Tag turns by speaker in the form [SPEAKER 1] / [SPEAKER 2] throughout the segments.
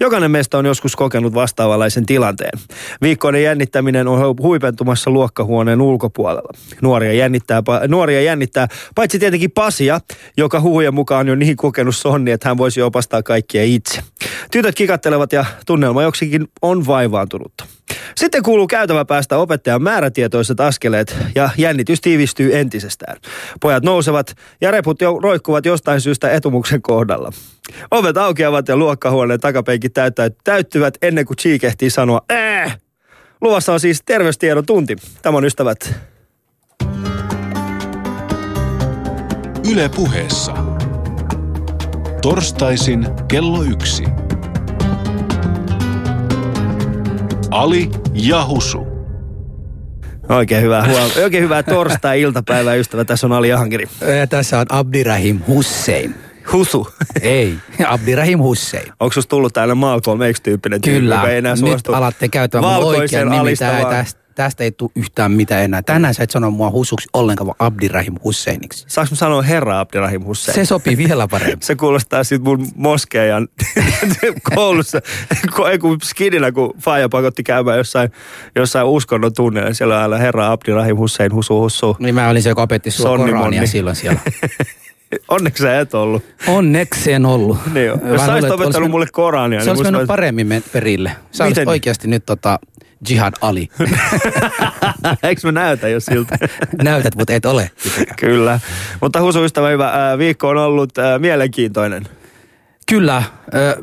[SPEAKER 1] Jokainen meistä on joskus kokenut vastaavanlaisen tilanteen. Viikkoinen jännittäminen on huipentumassa luokkahuoneen ulkopuolella. Nuoria jännittää, nuoria jännittää paitsi tietenkin Pasia, joka huhujen mukaan on niin kokenut sonni, että hän voisi opastaa kaikkia itse. Tytöt kikattelevat ja tunnelma joksikin on vaivaantunutta. Sitten kuuluu käytävä päästä opettajan määrätietoiset askeleet ja jännitys tiivistyy entisestään. Pojat nousevat ja reput jo roikkuvat jostain syystä etumuksen kohdalla. Ovet aukeavat ja luokkahuoneen takapenkit täyttyvät ennen kuin Chi kehtii sanoa ää. Luvassa on siis terveystiedon tunti. Tämä on ystävät.
[SPEAKER 2] Yle puheessa. Torstaisin kello yksi. Ali ja Husu.
[SPEAKER 1] Oikein hyvää, huom- oikein hyvää torstai-iltapäivää, ystävä. Tässä on Ali Jahankiri.
[SPEAKER 3] Ja tässä on Abdirahim Hussein.
[SPEAKER 1] Husu.
[SPEAKER 3] Ei, Abdirahim Hussein.
[SPEAKER 1] Onko susta tullut täällä Malcolm X-tyyppinen
[SPEAKER 3] Kyllä,
[SPEAKER 1] joka ei enää
[SPEAKER 3] nyt
[SPEAKER 1] suostu
[SPEAKER 3] alatte käyttämään mun oikein nimi. Tästä, tästä ei tule yhtään mitään enää. Tänään sä et sano mua Husuksi ollenkaan, vaan Abdirahim Husseiniksi.
[SPEAKER 1] Saanko mä sanoa herra Abdirahim Hussein?
[SPEAKER 3] Se sopii vielä paremmin.
[SPEAKER 1] Se kuulostaa sit mun moskeijan koulussa, kun skidinä, kun Faija pakotti käymään jossain, jossain uskonnon tunneilla. Siellä on aina herra Abdirahim Hussein, husu, husu.
[SPEAKER 3] Niin mä olin se, joka opetti sua Korania silloin siellä.
[SPEAKER 1] Onneksi sä et ollut.
[SPEAKER 3] Onneksi en ollut.
[SPEAKER 1] Niin jo. Jos sä olisit opettanut mulle Korania.
[SPEAKER 3] Se niin olisi mennyt paremmin perille. Sä olisit oikeasti nyt tota, Jihad Ali.
[SPEAKER 1] Eikö mä näytä jo siltä?
[SPEAKER 3] Näytät, mutta et ole.
[SPEAKER 1] Kyllä. Mutta Husu ystävä hyvä, viikko on ollut mielenkiintoinen.
[SPEAKER 3] Kyllä.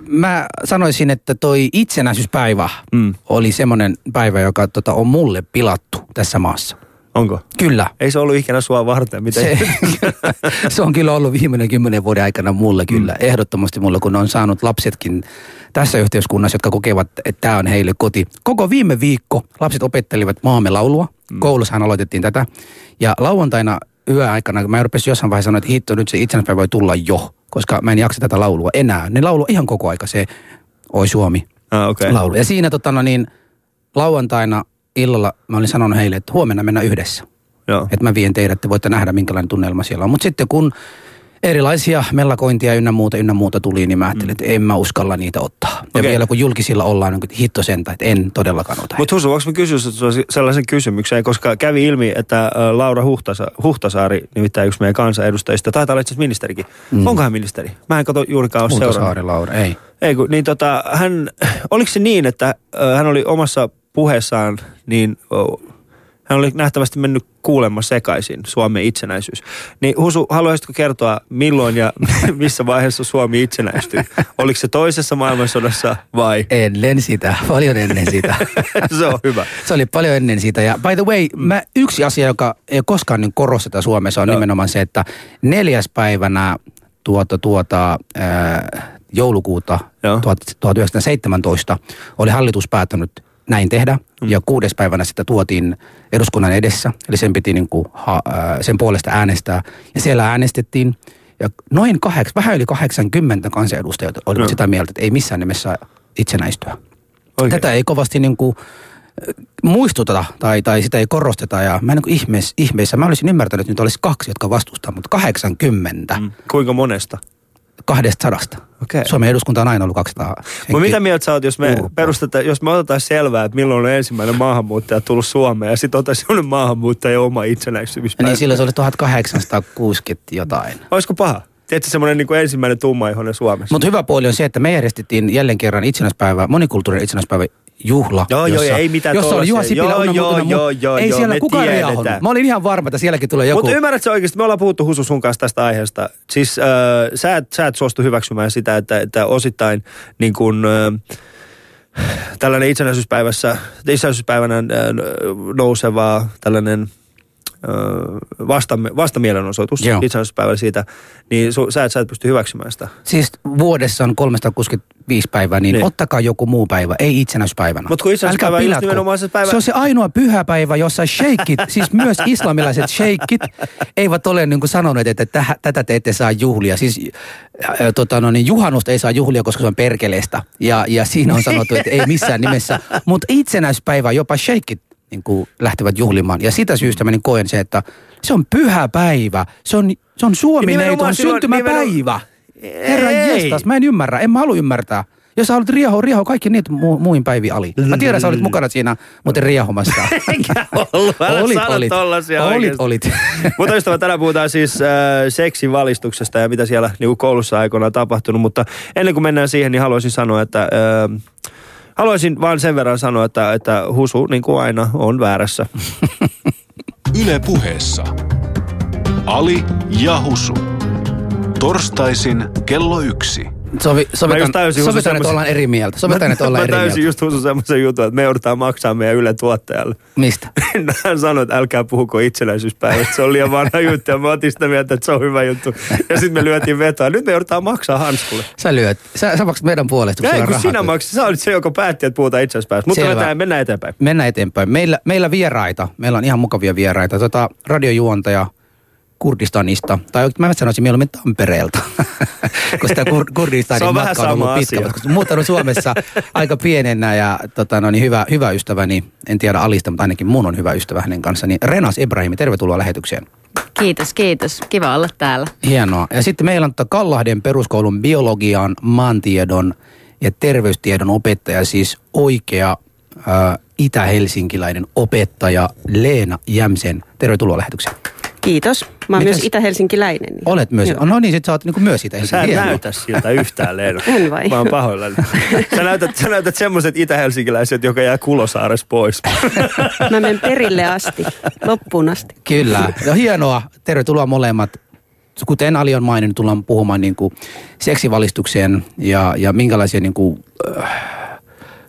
[SPEAKER 3] Mä sanoisin, että toi itsenäisyyspäivä mm. oli semmoinen päivä, joka tota, on mulle pilattu tässä maassa.
[SPEAKER 1] Onko?
[SPEAKER 3] Kyllä.
[SPEAKER 1] Ei se ollut ikinä sua varten. Miten?
[SPEAKER 3] Se, se on kyllä ollut viimeinen kymmenen vuoden aikana mulle kyllä. Mm. Ehdottomasti mulle, kun on saanut lapsetkin tässä yhteiskunnassa, jotka kokevat, että tämä on heille koti. Koko viime viikko lapset opettelivat maamme laulua. Mm. Koulussahan aloitettiin tätä. Ja lauantaina yöaikana, kun mä rupesin jossain vaiheessa sanoa, että hitto, nyt se itsenäispäivä voi tulla jo, koska mä en jaksa tätä laulua enää. Ne laulua ihan koko aika se Oi Suomi
[SPEAKER 1] ah, okay.
[SPEAKER 3] laulu. Ja siinä tota, no niin, lauantaina illalla mä olin sanonut heille, että huomenna mennään yhdessä. Joo. Että mä vien teidät, että voitte nähdä minkälainen tunnelma siellä on. Mutta sitten kun erilaisia mellakointia ynnä muuta, ynnä muuta tuli, niin mä ajattelin, mm. että en mä uskalla niitä ottaa. Okay. Ja vielä kun julkisilla ollaan, niin hitto sentä, että en todellakaan ota.
[SPEAKER 1] Mutta Husu, voinko mä kysyä sellaisen kysymyksen, koska kävi ilmi, että Laura Huhtasa, Huhtasaari, nimittäin yksi meidän kansanedustajista, taitaa olla itse ministerikin. Mm. Onko hän ministeri? Mä en kato juurikaan ole
[SPEAKER 3] Huhtasaari Laura, ei.
[SPEAKER 1] Ei kun, niin tota, hän, oliko se niin, että hän oli omassa puheessaan, niin hän oli nähtävästi mennyt kuulemma sekaisin Suomen itsenäisyys. Niin Husu, haluaisitko kertoa milloin ja missä vaiheessa Suomi itsenäistyi? Oliko se toisessa maailmansodassa vai?
[SPEAKER 3] Ennen sitä, paljon ennen sitä.
[SPEAKER 1] se on hyvä.
[SPEAKER 3] Se oli paljon ennen sitä. Ja by the way, mä, yksi asia, joka ei koskaan niin korosteta Suomessa on no. nimenomaan se, että neljäs päivänä tuota, tuota, ää, joulukuuta Joo. 1917 oli hallitus päättänyt näin tehdä. Mm. Ja kuudes päivänä sitä tuotiin eduskunnan edessä, eli sen piti niin kuin, ha, sen puolesta äänestää. Ja siellä äänestettiin, ja noin kahdeksan, vähän yli 80 kansanedustajat olivat no. sitä mieltä, että ei missään nimessä itsenäistyä. Oikein. Tätä ei kovasti niin kuin, muistuteta tai, tai sitä ei korosteta ja mä en niin ihmeessä, ihmeessä, mä olisin ymmärtänyt, että nyt olisi kaksi, jotka vastustaa, mutta 80. Mm.
[SPEAKER 1] Kuinka monesta?
[SPEAKER 3] Kahdesta sadasta. Okay. Suomen eduskunta on aina ollut 200
[SPEAKER 1] Mutta mitä mieltä sä oot, jos me perustetaan, jos me otetaan selvää, että milloin on ensimmäinen maahanmuuttaja tullut Suomeen ja sitten otetaan sellainen maahanmuuttaja oma itsenäisyyspäivä.
[SPEAKER 3] Niin silloin se oli 1860 jotain.
[SPEAKER 1] Olisiko paha? Tiedätkö semmoinen niin ensimmäinen tummaihoinen Suomessa?
[SPEAKER 3] Mutta hyvä puoli on se, että me järjestettiin jälleen kerran itsenäispäivä, monikulttuurinen itsenäispäivä juhla.
[SPEAKER 1] Joo,
[SPEAKER 3] jossa,
[SPEAKER 1] joo, ei mitään
[SPEAKER 3] Jossa oli Juha Sipilä joo, joo, joo, joo, Ei
[SPEAKER 1] joo,
[SPEAKER 3] siellä kukaan riahunut. Mä olin ihan varma, että sielläkin tulee joku.
[SPEAKER 1] Mutta ymmärrätkö oikeasti, me ollaan puhuttu Husu sun kanssa tästä aiheesta. Siis äh, sä, et, sä et suostu hyväksymään sitä, että, että osittain niin kun, äh, tällainen itsenäisyyspäivässä, itsenäisyyspäivänä äh, nousevaa tällainen – vasta, vastamielenosoitus itsenäisyyspäivällä siitä, niin su, sä, et, sä et pysty hyväksymään sitä.
[SPEAKER 3] Siis vuodessa on 365 päivää, niin, niin. ottakaa joku muu päivä, ei itsenäisyyspäivänä.
[SPEAKER 1] Mutta kun itsenäisyyspäivä on just nimenomaan se päivä...
[SPEAKER 3] Se on se ainoa pyhäpäivä, jossa sheikit, siis myös islamilaiset sheikit, eivät ole niin kuin sanoneet, että täh, tätä te ette saa juhlia. Siis äh, tota, no niin, juhannusta ei saa juhlia, koska se on perkeleestä. Ja, ja siinä on sanottu, että ei missään nimessä. Mutta itsenäispäivä, jopa sheikit niin kuin lähtevät juhlimaan. Ja sitä syystä mä niin koen se, että se on pyhä päivä. Se on, se on Suomi-neiton syntymäpäivä. Herra jestas, mä en ymmärrä. En mä halua ymmärtää. Jos sä haluat riehoa, riehoa kaikki niitä mu- muihin päiviin ali. Mä tiedän, sä olit mukana siinä muuten riehomassa.
[SPEAKER 1] Enkä ollut. Älä
[SPEAKER 3] olit,
[SPEAKER 1] sano
[SPEAKER 3] olit.
[SPEAKER 1] tollasia
[SPEAKER 3] olit,
[SPEAKER 1] oikeesti.
[SPEAKER 3] olit.
[SPEAKER 1] Mutta ystävä, tänään puhutaan siis äh, seksin valistuksesta ja mitä siellä niin koulussa aikoina on tapahtunut. Mutta ennen kuin mennään siihen, niin haluaisin sanoa, että... Äh, haluaisin vaan sen verran sanoa, että, että Husu, niin kuin aina, on väärässä.
[SPEAKER 2] Yle puheessa. Ali ja Husu. Torstaisin kello yksi.
[SPEAKER 3] Sovi,
[SPEAKER 1] Mä
[SPEAKER 3] sovitaan,
[SPEAKER 1] täysin Husu
[SPEAKER 3] sovitaan että ollaan eri mieltä. Sovitaan, että ollaan
[SPEAKER 1] mä
[SPEAKER 3] eri
[SPEAKER 1] täysin
[SPEAKER 3] mieltä.
[SPEAKER 1] just Husu semmoisen jutun, että me joudutaan maksaa meidän Yle tuottajalle.
[SPEAKER 3] Mistä?
[SPEAKER 1] Hän sanoi, että älkää puhuko itsenäisyyspäivästä. Se on liian vanha juttu ja mä otin sitä mieltä, että se on hyvä juttu. Ja sitten me lyötiin vetoa. Nyt me joudutaan maksaa Hanskulle.
[SPEAKER 3] Sä lyöt. Sä, sä maksat meidän puolesta, kun
[SPEAKER 1] Ei, kun sinä maksat. Sä olit se, joka päätti, että puhutaan itsenäisyyspäivästä. Mutta
[SPEAKER 3] Selvä.
[SPEAKER 1] mennään, mennään eteenpäin.
[SPEAKER 3] Mennään eteenpäin. Meillä, meillä vieraita. Meillä on ihan mukavia vieraita. Tota, radiojuontaja Kurdistanista, tai mä sanoisin mieluummin Tampereelta, koska tämä Kur- Kurdistanin
[SPEAKER 1] on
[SPEAKER 3] matka on ollut pitkä,
[SPEAKER 1] asia.
[SPEAKER 3] koska muuttanut Suomessa aika pienenä ja tota, no, niin hyvä, hyvä ystäväni, en tiedä Alista, mutta ainakin mun on hyvä ystävä hänen kanssaan, niin Renas Ibrahimi, tervetuloa lähetykseen.
[SPEAKER 4] Kiitos, kiitos. Kiva olla täällä.
[SPEAKER 3] Hienoa. Ja sitten meillä on tota Kallahden peruskoulun biologian, maantiedon ja terveystiedon opettaja, siis oikea ää, itä-helsinkiläinen opettaja Leena Jämsen. Tervetuloa lähetykseen.
[SPEAKER 5] Kiitos. Mä oon
[SPEAKER 3] Mitäs-
[SPEAKER 5] myös itä-helsinkiläinen. Niin.
[SPEAKER 3] Olet myös.
[SPEAKER 5] Joo.
[SPEAKER 3] No niin, sit sä oot niinku myös itä
[SPEAKER 1] Sä et näytä siltä yhtään, Leena.
[SPEAKER 5] En vai?
[SPEAKER 1] Mä oon pahoillani. Sä näytät, sä näytät semmoiset itä-helsinkiläiset, joka jää Kulosaaressa pois.
[SPEAKER 5] Mä menen perille asti, loppuun asti.
[SPEAKER 3] Kyllä. No hienoa. Tervetuloa molemmat. Kuten Ali on maininnut, tullaan puhumaan niin kuin seksivalistukseen ja, ja minkälaisia niin kuin, äh,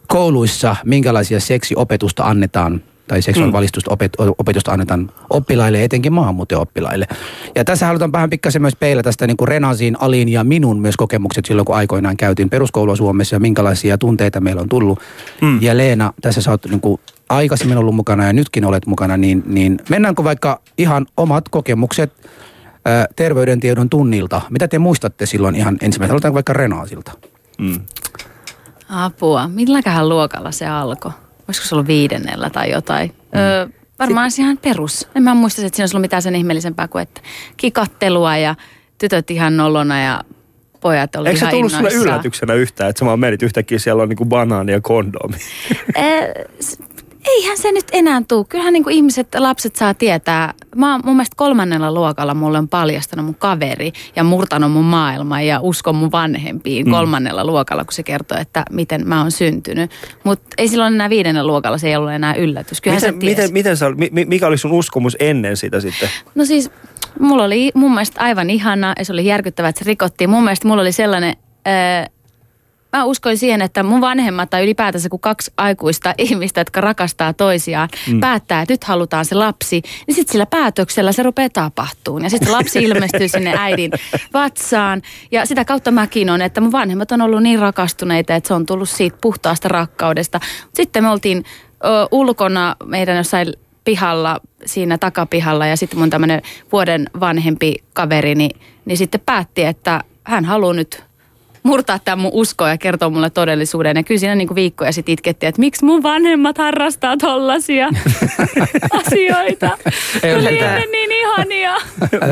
[SPEAKER 3] kouluissa, minkälaisia seksiopetusta annetaan tai seksuaalivalistusta opet, opetusta annetaan oppilaille, etenkin maahanmuuttajaoppilaille. Ja tässä halutaan vähän pikkasen myös peilata tästä niin kuin Renasin, Alin ja minun myös kokemukset silloin, kun aikoinaan käytiin peruskoulua Suomessa ja minkälaisia tunteita meillä on tullut. Mm. Ja Leena, tässä sä oot niin kuin aikaisemmin ollut mukana ja nytkin olet mukana, niin, niin mennäänkö vaikka ihan omat kokemukset ää, terveydentiedon tunnilta? Mitä te muistatte silloin ihan ensimmäisenä? Aloitetaan vaikka Renasilta.
[SPEAKER 4] Apua. Milläköhän luokalla se alkoi? Olisiko se ollut viidennellä tai jotain? Mm. Öö, varmaan se ihan perus. En mä muista, että siinä olisi ollut mitään sen ihmeellisempää kuin, että kikattelua ja tytöt ihan nolona ja pojat oli
[SPEAKER 1] Eikö se tullut sulle yllätyksenä yhtään, että sä vaan menit yhtäkkiä siellä on niinku banaani ja kondoomi?
[SPEAKER 4] Eihän se nyt enää tule. Kyllähän niin kuin ihmiset, lapset saa tietää. Mä oon mun mielestä kolmannella luokalla mulle on paljastanut mun kaveri ja murtanut mun maailman ja uskon mun vanhempiin mm. kolmannella luokalla, kun se kertoo, että miten mä oon syntynyt. Mutta ei silloin enää viidennellä luokalla, se ei ollut enää yllätys. Kyllähän
[SPEAKER 1] Miten,
[SPEAKER 4] se
[SPEAKER 1] miten, miten sä, mi- mi- mikä oli sun uskomus ennen sitä sitten?
[SPEAKER 4] No siis mulla oli mun mielestä aivan ihana ja se oli järkyttävää, että se rikottiin. Mun mielestä mulla oli sellainen... Ää, Mä uskoin siihen, että mun vanhemmat tai ylipäätänsä kun kaksi aikuista ihmistä, jotka rakastaa toisiaan, mm. päättää, että nyt halutaan se lapsi, niin sitten sillä päätöksellä se rupeaa tapahtumaan. Ja sitten lapsi ilmestyy sinne äidin vatsaan. Ja sitä kautta mäkin on, että mun vanhemmat on ollut niin rakastuneita, että se on tullut siitä puhtaasta rakkaudesta. Sitten me oltiin ö, ulkona meidän jossain pihalla, siinä takapihalla ja sitten mun tämmöinen vuoden vanhempi kaveri, niin, niin sitten päätti, että hän haluaa nyt murtaa tämän mun uskoa ja kertoa mulle todellisuuden. Ja kyllä siinä niin kuin viikkoja sitten itkettiin, että miksi mun vanhemmat harrastaa tollasia asioita.
[SPEAKER 3] Ei
[SPEAKER 4] Oli
[SPEAKER 5] ole
[SPEAKER 4] ennen niin ihania.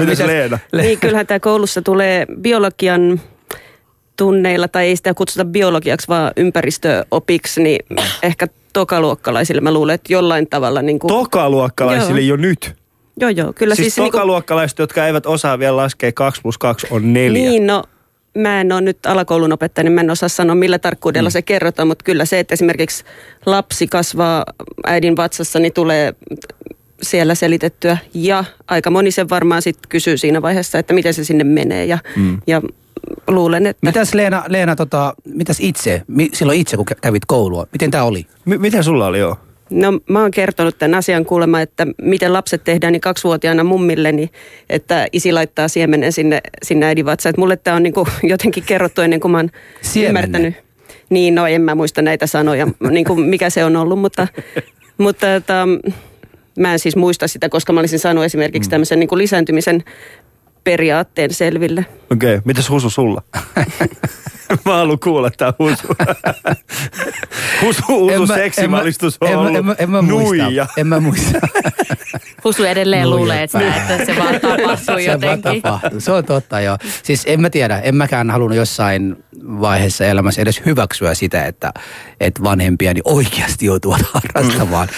[SPEAKER 1] Mites Leena?
[SPEAKER 5] Niin kyllähän tämä koulussa tulee biologian tunneilla, tai ei sitä kutsuta biologiaksi, vaan ympäristöopiksi, niin ehkä tokaluokkalaisille mä luulen, että jollain tavalla... Niin kuin,
[SPEAKER 1] Tokaluokkalaisille jo nyt.
[SPEAKER 5] joo, joo, kyllä
[SPEAKER 1] Siis,
[SPEAKER 5] siis... niinku-
[SPEAKER 1] tokaluokkalaiset, jotka eivät osaa vielä laskea 2 plus 2 on neljä.
[SPEAKER 5] Niin, no mä en ole nyt alakoulun opettaja, niin mä en osaa sanoa millä tarkkuudella mm. se kerrotaan, mutta kyllä se, että esimerkiksi lapsi kasvaa äidin vatsassa, niin tulee siellä selitettyä. Ja aika moni sen varmaan sitten kysyy siinä vaiheessa, että miten se sinne menee. Ja, mm. ja luulen, että...
[SPEAKER 3] Mitäs Leena, Leena tota, mitäs itse, mi, silloin itse kun kä- kävit koulua, miten tämä oli?
[SPEAKER 1] M- miten sulla oli joo?
[SPEAKER 5] No mä oon kertonut tämän asian kuulemma, että miten lapset tehdään niin kaksivuotiaana mummilleni, että isi laittaa siemenen sinne, sinne äidin vatsaan. Että mulle tämä on niin kuin jotenkin kerrottu ennen kuin mä oon ymmärtänyt. Niin, no en mä muista näitä sanoja, niin kuin mikä se on ollut, mutta, mutta tota, mä en siis muista sitä, koska mä olisin saanut esimerkiksi tämmöisen niin kuin lisääntymisen periaatteen selville.
[SPEAKER 1] Okei, okay. mitäs Husu sulla? Mä haluan kuulla tää Husu. Husu, Husu seksivalistus on
[SPEAKER 3] en, mä-
[SPEAKER 1] ollut
[SPEAKER 3] en, mä- en, mä muista.
[SPEAKER 1] nuija.
[SPEAKER 3] En mä muista.
[SPEAKER 4] Husu edelleen
[SPEAKER 3] Nuija
[SPEAKER 4] luulee, että, että se vaan tapahtuu
[SPEAKER 3] Se vaan
[SPEAKER 4] jotenkin.
[SPEAKER 3] tapahtuu. Se on totta joo. Siis en mä tiedä, en mäkään halunnut jossain vaiheessa elämässä edes hyväksyä sitä, että, että vanhempiani oikeasti joutuvat harrastamaan,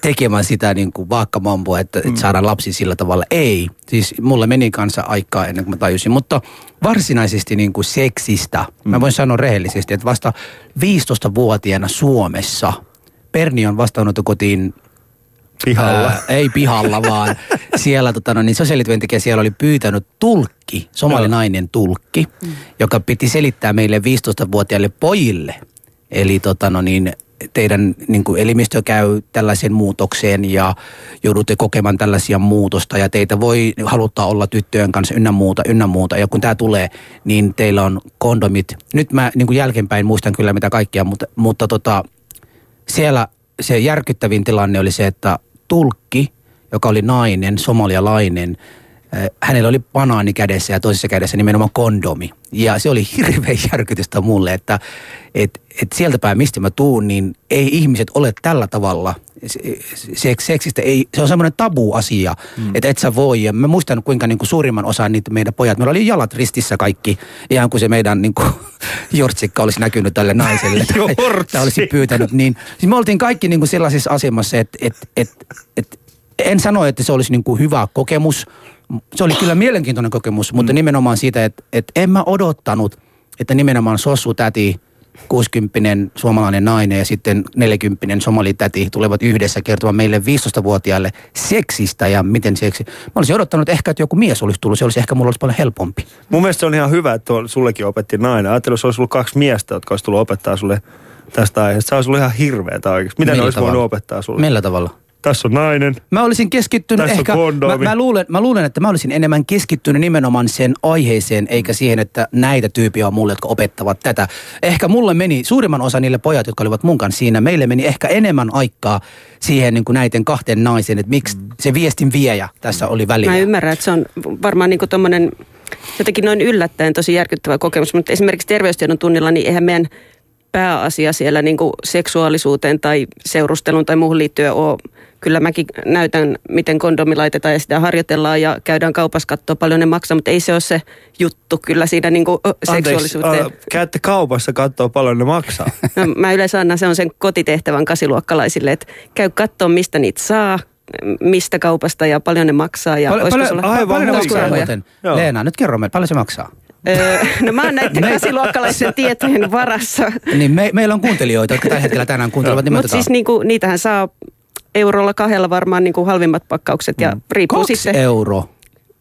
[SPEAKER 3] tekemään sitä niin kuin vaakkamampoa, että, että saadaan lapsi sillä tavalla. Ei. Siis mulle meni kanssa aikaa ennen kuin mä tajusin. Mutta varsinaisesti niin kuin seksistä, mä voin sanoa rehellisesti, että vasta 15-vuotiaana Suomessa Perni on vastaanottokotiin
[SPEAKER 1] Pihalla. Ää,
[SPEAKER 3] ei pihalla, vaan siellä tota, no, niin sosiaalityöntekijä siellä oli pyytänyt tulkki, somalinainen tulkki, mm. joka piti selittää meille 15-vuotiaille pojille. Eli tota, no, niin, teidän niin kuin elimistö käy tällaisen muutokseen ja joudutte kokemaan tällaisia muutosta ja teitä voi haluttaa olla tyttöjen kanssa ynnä muuta, ynnä muuta. Ja kun tämä tulee, niin teillä on kondomit. Nyt mä niin kuin jälkeenpäin muistan kyllä mitä kaikkia, mutta, mutta tota, siellä se järkyttävin tilanne oli se, että tulkki, joka oli nainen, somalialainen, hänellä oli banaani kädessä ja toisessa kädessä nimenomaan kondomi. Ja se oli hirveän järkytystä mulle, että et, et sieltä päin mistä mä tuun, niin ei ihmiset ole tällä tavalla seks, seksistä. Ei, se on semmoinen tabu-asia, mm. että et sä voi. Ja mä muistan kuinka niin kuin suurimman osan niitä meidän pojat, meillä oli jalat ristissä kaikki, ihan kuin se meidän niin kuin, jortsikka olisi näkynyt tälle naiselle. tai olisi pyytänyt. Niin, siis me oltiin kaikki niin kuin sellaisessa asemassa, että et, et, et, en sano, että se olisi niin kuin hyvä kokemus. Se oli kyllä mielenkiintoinen kokemus, mutta mm. nimenomaan siitä, että, että en mä odottanut, että nimenomaan Sossu täti 60 suomalainen nainen ja sitten 40 somalitäti tulevat yhdessä kertomaan meille 15-vuotiaille seksistä ja miten seksi. Mä olisin odottanut ehkä, että joku mies olisi tullut. Se olisi ehkä mulla olisi paljon helpompi.
[SPEAKER 1] Mun mielestä se on ihan hyvä, että sullekin opetti nainen. Ajattelin, että olisi ollut kaksi miestä, jotka olisi tullut opettaa sulle tästä aiheesta. Se olisi ollut ihan hirveetä oikeasti. Mitä ne olisi voinut opettaa sulle?
[SPEAKER 3] Millä tavalla?
[SPEAKER 1] Tässä on nainen.
[SPEAKER 3] Mä olisin keskittynyt
[SPEAKER 1] tässä
[SPEAKER 3] ehkä, mä, mä, luulen, mä luulen, että mä olisin enemmän keskittynyt nimenomaan sen aiheeseen, eikä siihen, että näitä tyyppiä on mulle, jotka opettavat tätä. Ehkä mulle meni, suurimman osa niille pojat, jotka olivat mun kanssa siinä, meille meni ehkä enemmän aikaa siihen niin kuin näiden kahden naisen, että miksi se viestin viejä tässä oli välillä.
[SPEAKER 5] Mä ymmärrän, että se on varmaan niin kuin tommonen, jotenkin noin yllättäen tosi järkyttävä kokemus, mutta esimerkiksi terveystiedon tunnilla, niin eihän meidän pääasia siellä niin kuin seksuaalisuuteen tai seurustelun tai muuhun liittyen ole kyllä mäkin näytän, miten kondomi laitetaan ja sitä harjoitellaan ja käydään kaupassa katsoa paljon ne maksaa, mutta ei se ole se juttu kyllä siinä niin kuin seksuaalisuuteen.
[SPEAKER 1] Anteeksi, käytte kaupassa katsoa paljon ne maksaa?
[SPEAKER 5] No, mä yleensä annan, se on sen kotitehtävän kasiluokkalaisille, että käy katsoa mistä niitä saa, mistä kaupasta ja paljon ne maksaa. Ja
[SPEAKER 3] Pal- paljon, sulla, aivan paljon maksaa Leena, nyt kerro meille, paljon se maksaa?
[SPEAKER 5] No mä oon näiden kasiluokkalaisen tietojen varassa.
[SPEAKER 3] Niin me, meillä on kuuntelijoita, jotka tällä hetkellä tänään kuuntelevat.
[SPEAKER 5] Mutta siis niinku, niitähän saa eurolla kahdella varmaan niin kuin halvimmat pakkaukset ja mm. riippuu
[SPEAKER 3] Kaksi
[SPEAKER 5] sitten.
[SPEAKER 3] euro.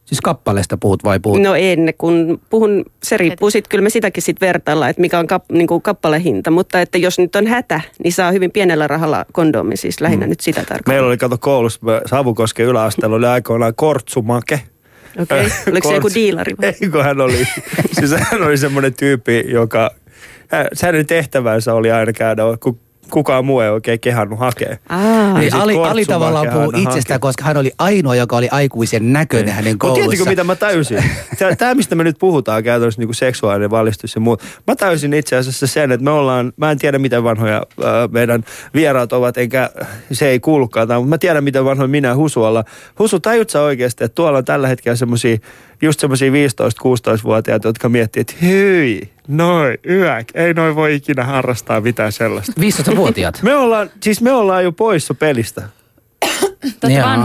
[SPEAKER 3] Siis kappaleesta puhut vai puhut?
[SPEAKER 5] No en, kun puhun, se riippuu sitten, kyllä me sitäkin sitten vertaillaan, että mikä on kap, niin kuin kappalehinta. Mutta että jos nyt on hätä, niin saa hyvin pienellä rahalla kondomi, siis lähinnä mm. nyt sitä tarkoittaa.
[SPEAKER 1] Meillä oli, kato koulussa, Savukosken yläasteella oli aikoinaan kortsumake.
[SPEAKER 5] Okei, okay. oliko se joku diilari?
[SPEAKER 1] Eikö hän oli, siis hän oli semmoinen tyyppi, joka, hänen tehtävänsä oli aina käydä, kun kukaan muu ei oikein kehannut hakea.
[SPEAKER 3] Aa, niin Ali, Ali tavallaan puhuu itsestään, hake. koska hän oli ainoa, joka oli aikuisen näköinen niin. hänen koulussa.
[SPEAKER 1] Tiedätkö, mitä mä täysin? Tämä, mistä me nyt puhutaan käytännössä niin kuin seksuaalinen valistus ja muu. Mä täysin itse asiassa sen, että me ollaan, mä en tiedä miten vanhoja äh, meidän vieraat ovat, enkä se ei kuulukaan, mutta mä tiedän miten vanhoja minä ja Husu tajut sä oikeasti, että tuolla on tällä hetkellä semmoisia just semmoisia 15-16-vuotiaita, jotka miettii, että hyi, noin, yäk, ei noin voi ikinä harrastaa mitään sellaista.
[SPEAKER 3] 15-vuotiaat?
[SPEAKER 1] me ollaan, siis me ollaan jo poissa pelistä.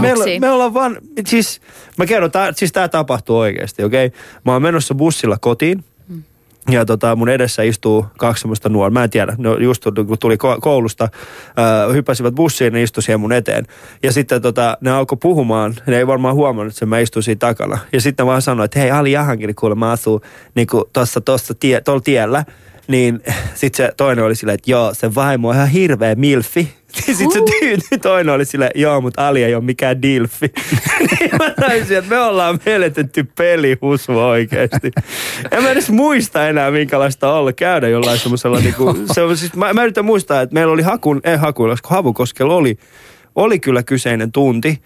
[SPEAKER 1] me, me ollaan vaan, siis mä kerron, tää, siis tää tapahtuu oikeasti, okei? Okay? Mä oon menossa bussilla kotiin ja tota, mun edessä istuu kaksi semmoista nuoria, mä en tiedä, ne just kun tuli koulusta, äh, hyppäsivät bussiin, ne istui siihen mun eteen. Ja sitten tota, ne alkoi puhumaan, ne ei varmaan huomannut, että mä istuin siinä takana. Ja sitten vaan sanoin, että hei Ali Jahankin, kuule mä asun niin tuossa tossa tie, tiellä. Niin sitten se toinen oli silleen, että joo, se vaimo on ihan hirveä milfi. Sitten se tyyty toinen oli silleen, joo, mutta Ali ei ole mikään dilfi. niin mä taisin, että me ollaan menetetty pelihusu oikeasti. En mä edes muista enää, minkälaista olla käydä jollain semmoisella, niinku, se siis, mä, mä yritän muistaa, että meillä oli hakun, ei hakun, koska Havukoskella oli, oli kyllä kyseinen tunti,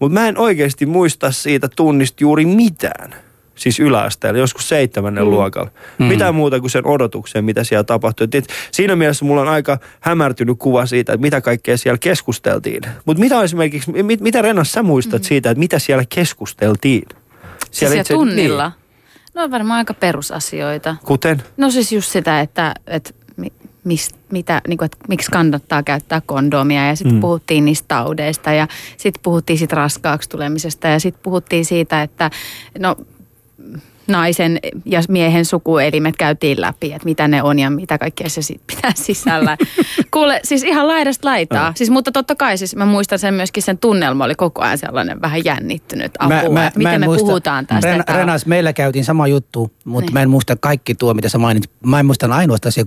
[SPEAKER 1] mutta mä en oikeasti muista siitä tunnista juuri mitään siis yläasteella, joskus seitsemännen mm. luokalla. Mm. Mitä muuta kuin sen odotuksen, mitä siellä tapahtui. Et siinä mielessä mulla on aika hämärtynyt kuva siitä, että mitä kaikkea siellä keskusteltiin. Mutta mitä esimerkiksi, mit, mitä Rennas sä muistat mm. siitä, että mitä siellä keskusteltiin?
[SPEAKER 4] Siellä, siis siellä itse, tunnilla? Niin. No varmaan aika perusasioita.
[SPEAKER 1] Kuten?
[SPEAKER 4] No siis just sitä, että, että mis, mitä, niin kuin, että miksi kannattaa käyttää kondomia ja sitten mm. puhuttiin niistä taudeista ja sitten puhuttiin siitä raskaaksi tulemisesta ja sitten puhuttiin siitä, että no naisen ja miehen sukuelimet käytiin läpi, että mitä ne on ja mitä kaikkea se sit pitää sisällä. Kuule, siis ihan laidasta laitaa. Siis, mutta totta kai siis mä muistan sen myöskin sen tunnelma oli koko ajan sellainen vähän jännittynyt apua, mä, mä, että miten mä me muista, puhutaan tästä. Ren,
[SPEAKER 3] Renas, meillä käytiin sama juttu, mutta niin. mä en muista kaikki tuo, mitä sä mainit. Mä en muista ainoastaan se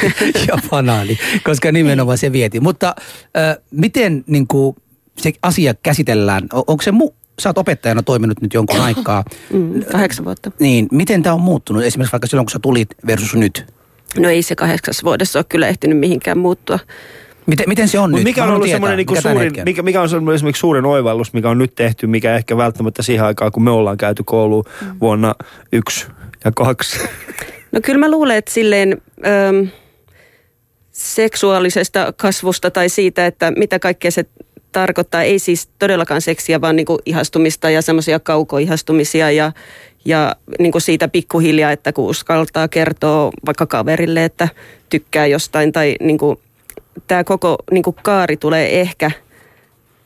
[SPEAKER 3] ja banaani, koska nimenomaan se vieti. Mutta äh, miten niin kuin, se asia käsitellään? Onko se mu- sä oot opettajana toiminut nyt jonkun aikaa.
[SPEAKER 5] Mm, kahdeksan vuotta.
[SPEAKER 3] Niin, miten tämä on muuttunut esimerkiksi vaikka silloin, kun sä tulit versus nyt?
[SPEAKER 5] No ei se kahdeksassa vuodessa ole kyllä ehtinyt mihinkään muuttua.
[SPEAKER 3] Miten, miten se on Mut nyt?
[SPEAKER 1] Mikä on ollut semmoinen niinku suurin, mikä, mikä on semmoinen esimerkiksi suurin oivallus, mikä on nyt tehty, mikä ehkä välttämättä siihen aikaan, kun me ollaan käyty kouluun mm. vuonna yksi ja kaksi?
[SPEAKER 5] No kyllä mä luulen, että silleen... Öm, seksuaalisesta kasvusta tai siitä, että mitä kaikkea se tarkoittaa ei siis todellakaan seksiä, vaan niin kuin ihastumista ja semmoisia kaukoihastumisia ja, ja niin kuin siitä pikkuhiljaa, että kun uskaltaa kertoa vaikka kaverille, että tykkää jostain tai niin kuin, tämä koko niin kuin kaari tulee ehkä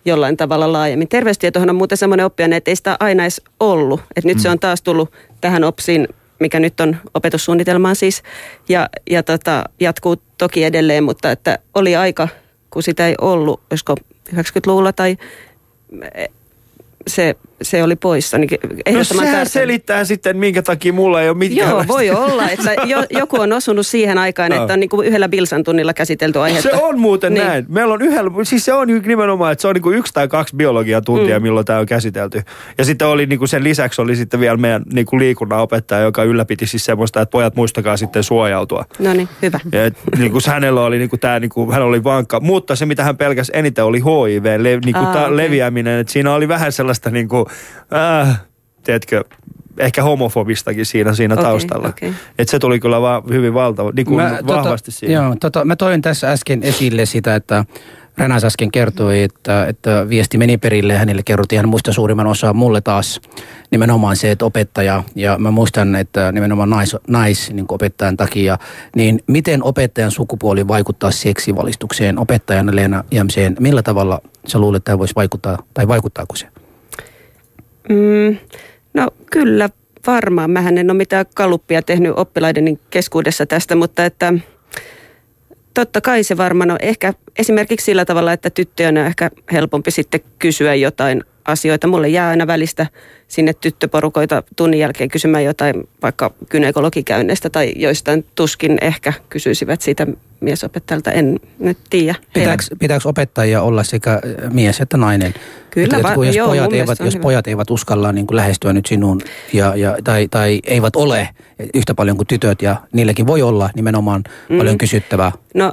[SPEAKER 5] jollain tavalla laajemmin. Terveystietohan on muuten semmoinen oppia, että ei sitä aina edes ollut. Et nyt mm. se on taas tullut tähän OPSin, mikä nyt on opetussuunnitelmaan siis, ja, ja tota, jatkuu toki edelleen, mutta että oli aika, kun sitä ei ollut, olisiko 90-luvulla tai se, se oli poissa. Niin
[SPEAKER 1] no sehän tärkeä. selittää sitten, minkä takia mulla ei ole mitään.
[SPEAKER 5] Joo, voi olla, että jo, joku on osunut siihen aikaan, että on niin kuin yhdellä Bilsan tunnilla käsitelty aihetta.
[SPEAKER 1] Se on muuten niin. näin. Meillä on yhdellä, siis se on nimenomaan, että se on niin kuin yksi tai kaksi biologiatuntia, mm. milloin tämä on käsitelty. Ja sitten oli niin kuin sen lisäksi oli sitten vielä meidän niin kuin liikunnan opettaja, joka ylläpiti siis semmoista, että pojat muistakaa sitten suojautua.
[SPEAKER 5] No niin, hyvä.
[SPEAKER 1] Ja et, niin kuin hänellä oli niin kuin tämä, niin kuin, hän oli vankka. Mutta se, mitä hän pelkäsi eniten, oli HIV, le, niin kuin Aa, okay. leviäminen. Että siinä oli vähän sellaista niin kuin, äh, tiedätkö, ehkä homofobistakin siinä, siinä okay, taustalla. Okay. Et se tuli kyllä vaan hyvin valtava, niin kuin mä, tota, vahvasti tota, siinä.
[SPEAKER 3] Joo, tota, mä toin tässä äsken esille sitä, että Renas äsken kertoi, että, että viesti meni perille ja hänelle kerrottiin, hän muista suurimman osa mulle taas nimenomaan se, että opettaja, ja mä muistan, että nimenomaan nais, nais niin opettajan takia, niin miten opettajan sukupuoli vaikuttaa seksivalistukseen opettajana Leena Jämseen, millä tavalla sä luulet, että tämä voisi vaikuttaa, tai vaikuttaako se?
[SPEAKER 5] Mm, no kyllä varmaan. Mähän en ole mitään kaluppia tehnyt oppilaiden keskuudessa tästä, mutta että totta kai se varmaan on ehkä esimerkiksi sillä tavalla, että tyttöjen on ehkä helpompi sitten kysyä jotain asioita. Mulle jää aina välistä sinne tyttöporukoita tunnin jälkeen kysymään jotain vaikka kynekologikäynneistä tai joistain tuskin ehkä kysyisivät siitä miesopettajalta, en nyt tiedä.
[SPEAKER 3] Pitääkö, pitääkö opettajia olla sekä mies että nainen?
[SPEAKER 5] Kyllä,
[SPEAKER 3] että, va- jos, joo, pojat eivät, jos pojat eivät uskalla niin kuin lähestyä nyt sinun ja, ja, tai, tai eivät ole yhtä paljon kuin tytöt ja niilläkin voi olla nimenomaan mm. paljon kysyttävää.
[SPEAKER 5] No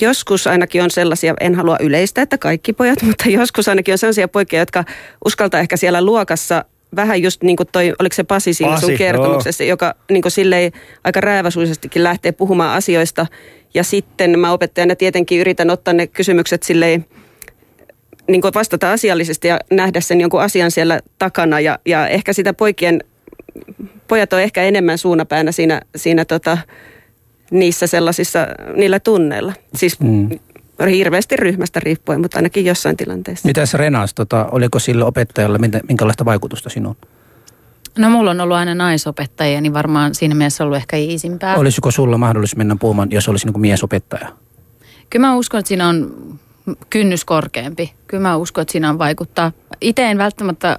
[SPEAKER 5] joskus ainakin on sellaisia, en halua yleistä, että kaikki pojat, mutta joskus ainakin on sellaisia poikia, jotka uskaltaa ehkä siellä luokassa vähän just niin kuin toi, oliko se Pasi siinä Pasi, sun kertomuksessa, joo. joka niin kuin silleen aika rääväsuisestikin lähtee puhumaan asioista. Ja sitten mä opettajana tietenkin yritän ottaa ne kysymykset silleen, niin kuin vastata asiallisesti ja nähdä sen jonkun asian siellä takana. Ja, ja ehkä sitä poikien, pojat on ehkä enemmän suunapäänä siinä, siinä tota, niissä sellaisissa, niillä tunneilla. Siis mm. hirveästi ryhmästä riippuen, mutta ainakin jossain tilanteessa.
[SPEAKER 3] Mitäs Renas, tota, oliko sillä opettajalla minkälaista vaikutusta sinuun?
[SPEAKER 4] No mulla on ollut aina naisopettajia, niin varmaan siinä mielessä ollut ehkä iisimpää.
[SPEAKER 3] Olisiko sulla mahdollisuus mennä puhumaan, jos olisi niin miesopettaja?
[SPEAKER 4] Kyllä mä uskon, että siinä on kynnys korkeampi. Kyllä mä uskon, että siinä on vaikuttaa. Itse en välttämättä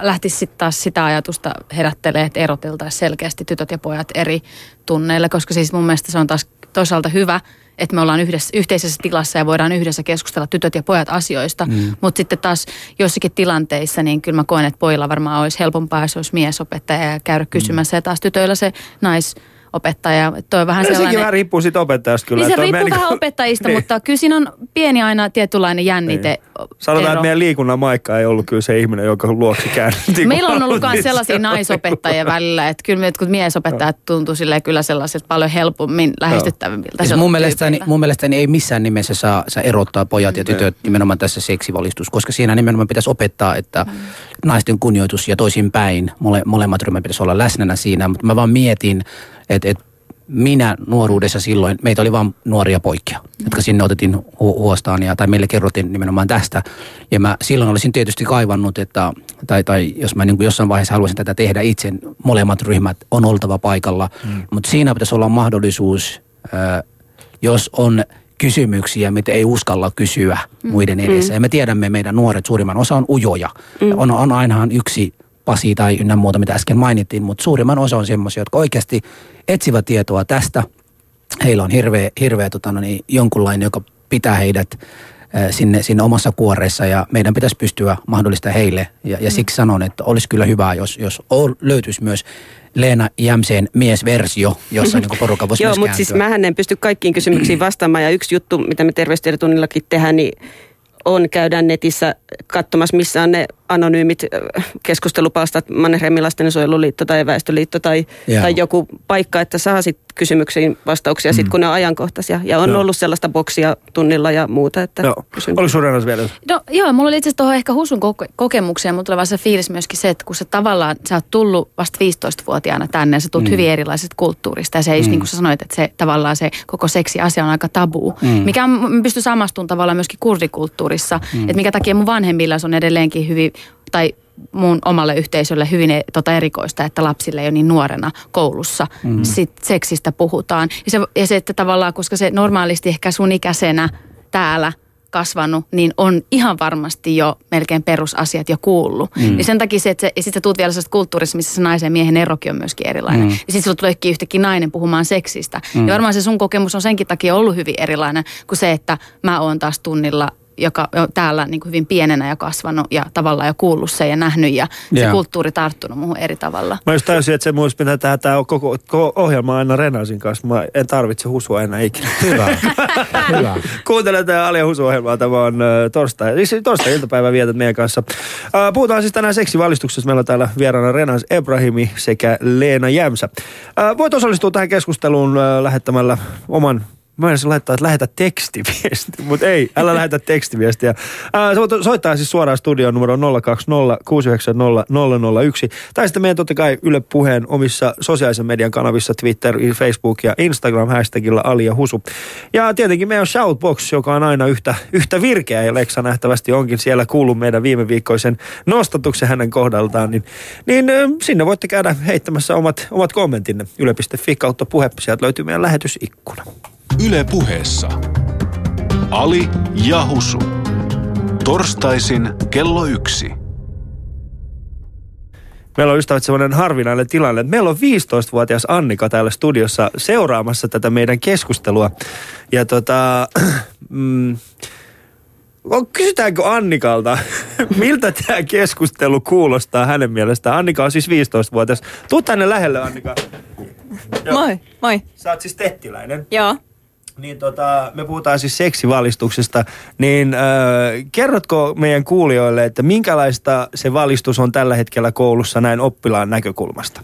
[SPEAKER 4] lähtisi sitten taas sitä ajatusta herättelee, että eroteltaisiin selkeästi tytöt ja pojat eri tunneille, koska siis mun mielestä se on taas toisaalta hyvä, että me ollaan yhdessä, yhteisessä tilassa ja voidaan yhdessä keskustella tytöt ja pojat asioista. Mm. Mutta sitten taas joissakin tilanteissa, niin kyllä mä koen, että pojilla varmaan olisi helpompaa, jos olisi miesopettaja ja käydä kysymässä. Mm. Ja taas tytöillä se nais opettaja. Toi on vähän sellainen...
[SPEAKER 1] Sekin vähän riippuu siitä opettajasta kyllä.
[SPEAKER 4] Niin se riippuu vähän niin opettajista, niin. mutta kyllä siinä on pieni aina tietynlainen jännite. Niin.
[SPEAKER 1] Sanotaan, ero. että meidän liikunnan maikka ei ollut kyllä se ihminen, joka luoksi käännytti.
[SPEAKER 4] Meillä on ollut myös sellaisia naisopettajia välillä, että kyllä jotkut miesopettajat tuntuu sille kyllä sellaiset paljon helpommin lähestyttävimmiltä.
[SPEAKER 3] Siis mun, mielestäni, mun mielestäni ei missään nimessä saa, saa erottaa pojat ja tytöt nimenomaan tässä seksivalistus, koska siinä nimenomaan pitäisi opettaa, että mm. naisten kunnioitus ja toisinpäin, mole, molemmat ryhmät pitäisi olla läsnänä siinä, mutta mä vaan mietin, että, että minä nuoruudessa silloin, meitä oli vain nuoria poikia, mm. jotka sinne otettiin hu- huostaan ja, tai meille kerrottiin nimenomaan tästä. Ja mä silloin olisin tietysti kaivannut, että, tai, tai jos mä niin kuin jossain vaiheessa haluaisin tätä tehdä itse, molemmat ryhmät on oltava paikalla. Mm. Mutta siinä pitäisi olla mahdollisuus, äh, jos on kysymyksiä, mitä ei uskalla kysyä mm. muiden edessä. Mm. Ja me tiedämme, meidän nuoret suurimman osa on ujoja. Mm. On, on ainahan yksi Pasi tai ynnä muuta, mitä äsken mainittiin, mutta suurimman osa on semmoisia, jotka oikeasti etsivät tietoa tästä. Heillä on hirveä, hirveä tota, no niin, jonkunlainen, joka pitää heidät sinne, sinne omassa kuoreessa ja meidän pitäisi pystyä mahdollista heille. Ja, ja mm. siksi sanon, että olisi kyllä hyvä, jos, jos löytyisi myös Leena Jämseen miesversio, jossa niin porukka voisi
[SPEAKER 5] Joo, mutta siis mähän en pysty kaikkiin kysymyksiin vastaamaan ja yksi juttu, mitä me terveystiedotunnillakin tehdään, niin on käydä netissä katsomassa, missä on ne anonyymit keskustelupalstat, Mannerheimin lastensuojeluliitto tai Väestöliitto tai, tai joku paikka, että saa sit kysymyksiin vastauksia mm. sit, kun ne on ajankohtaisia. Ja on joo. ollut sellaista boksia tunnilla ja muuta, että joo.
[SPEAKER 1] kysyn. Oliko sun vielä?
[SPEAKER 4] No joo, mulla oli itse asiassa tuohon ehkä Husun koke- kokemukseen, mutta tulee se fiilis myöskin se, että kun sä tavallaan, sä oot tullut vasta 15-vuotiaana tänne ja sä tulet mm. hyvin erilaisesta kulttuurista. Ja se, mm. niin kuin sä sanoit, että se tavallaan se koko seksi-asia on aika tabu. Mm. Mikä on, pysty samastumaan tavallaan myöskin kurdikulttuurissa. Mm. Että mikä takia mun vanhemmilla on edelleenkin hyvin, tai mun omalle yhteisölle hyvin e- tota erikoista, että lapsille jo niin nuorena koulussa mm. sit seksistä puhutaan. Ja se, ja se, että tavallaan, koska se normaalisti ehkä sun ikäisenä täällä kasvanut, niin on ihan varmasti jo melkein perusasiat jo kuullut. Mm. Niin sen takia se, että se, ja sitten tuut vielä sellaisesta kulttuurissa, missä se naisen ja miehen erokin on myöskin erilainen. Mm. Ja sitten sulla tuleekin yhtäkkiä nainen puhumaan seksistä. Mm. Ja varmaan se sun kokemus on senkin takia ollut hyvin erilainen kuin se, että mä oon taas tunnilla joka on täällä niin kuin hyvin pienenä ja kasvanut ja tavallaan jo kuullut sen ja nähnyt ja se yeah. kulttuuri tarttunut muuhun eri tavalla.
[SPEAKER 1] Mä just täysin, että se muista pitää tehdä tämä koko, koko ohjelma aina Renasin kanssa. Mä en tarvitse husua enää ikinä.
[SPEAKER 3] Hyvä. Hyvä.
[SPEAKER 1] Kuuntele tämä Alia Husu-ohjelmaa. Tämä on torstai. Siis torstai-iltapäivä vietät meidän kanssa. Uh, puhutaan siis tänään seksivalistuksesta. Meillä on täällä vieraana Renas Ebrahimi sekä Leena Jämsä. Voit osallistua tähän keskusteluun lähettämällä oman Mä en laittaa, että lähetä tekstiviesti, mutta ei, älä lähetä tekstiviestiä. Ää, soittaa siis suoraan studioon numero 020 690 001. Tai sitten meidän totta kai Yle Puheen omissa sosiaalisen median kanavissa, Twitter, Facebook ja Instagram hashtagilla Ali ja Husu. Ja tietenkin meidän Shoutbox, joka on aina yhtä, yhtä virkeä ja Leksa nähtävästi onkin siellä kuullut meidän viime viikkoisen nostatuksen hänen kohdaltaan. Niin, niin sinne voitte käydä heittämässä omat, omat kommentinne yle.fi kautta puhe. Sieltä löytyy meidän lähetysikkuna.
[SPEAKER 2] Yle puheessa. Ali Jahusu. Torstaisin kello yksi.
[SPEAKER 1] Meillä on ystävät sellainen harvinainen tilanne, että meillä on 15-vuotias Annika täällä studiossa seuraamassa tätä meidän keskustelua. Ja tota, mm, kysytäänkö Annikalta, miltä tämä keskustelu kuulostaa hänen mielestään? Annika on siis 15-vuotias. Tuu tänne lähelle, Annika.
[SPEAKER 6] Joo. Moi, moi.
[SPEAKER 1] Sä oot siis tettiläinen.
[SPEAKER 6] Joo.
[SPEAKER 1] Niin tota, me puhutaan siis seksivalistuksesta, niin äh, kerrotko meidän kuulijoille, että minkälaista se valistus on tällä hetkellä koulussa näin oppilaan näkökulmasta?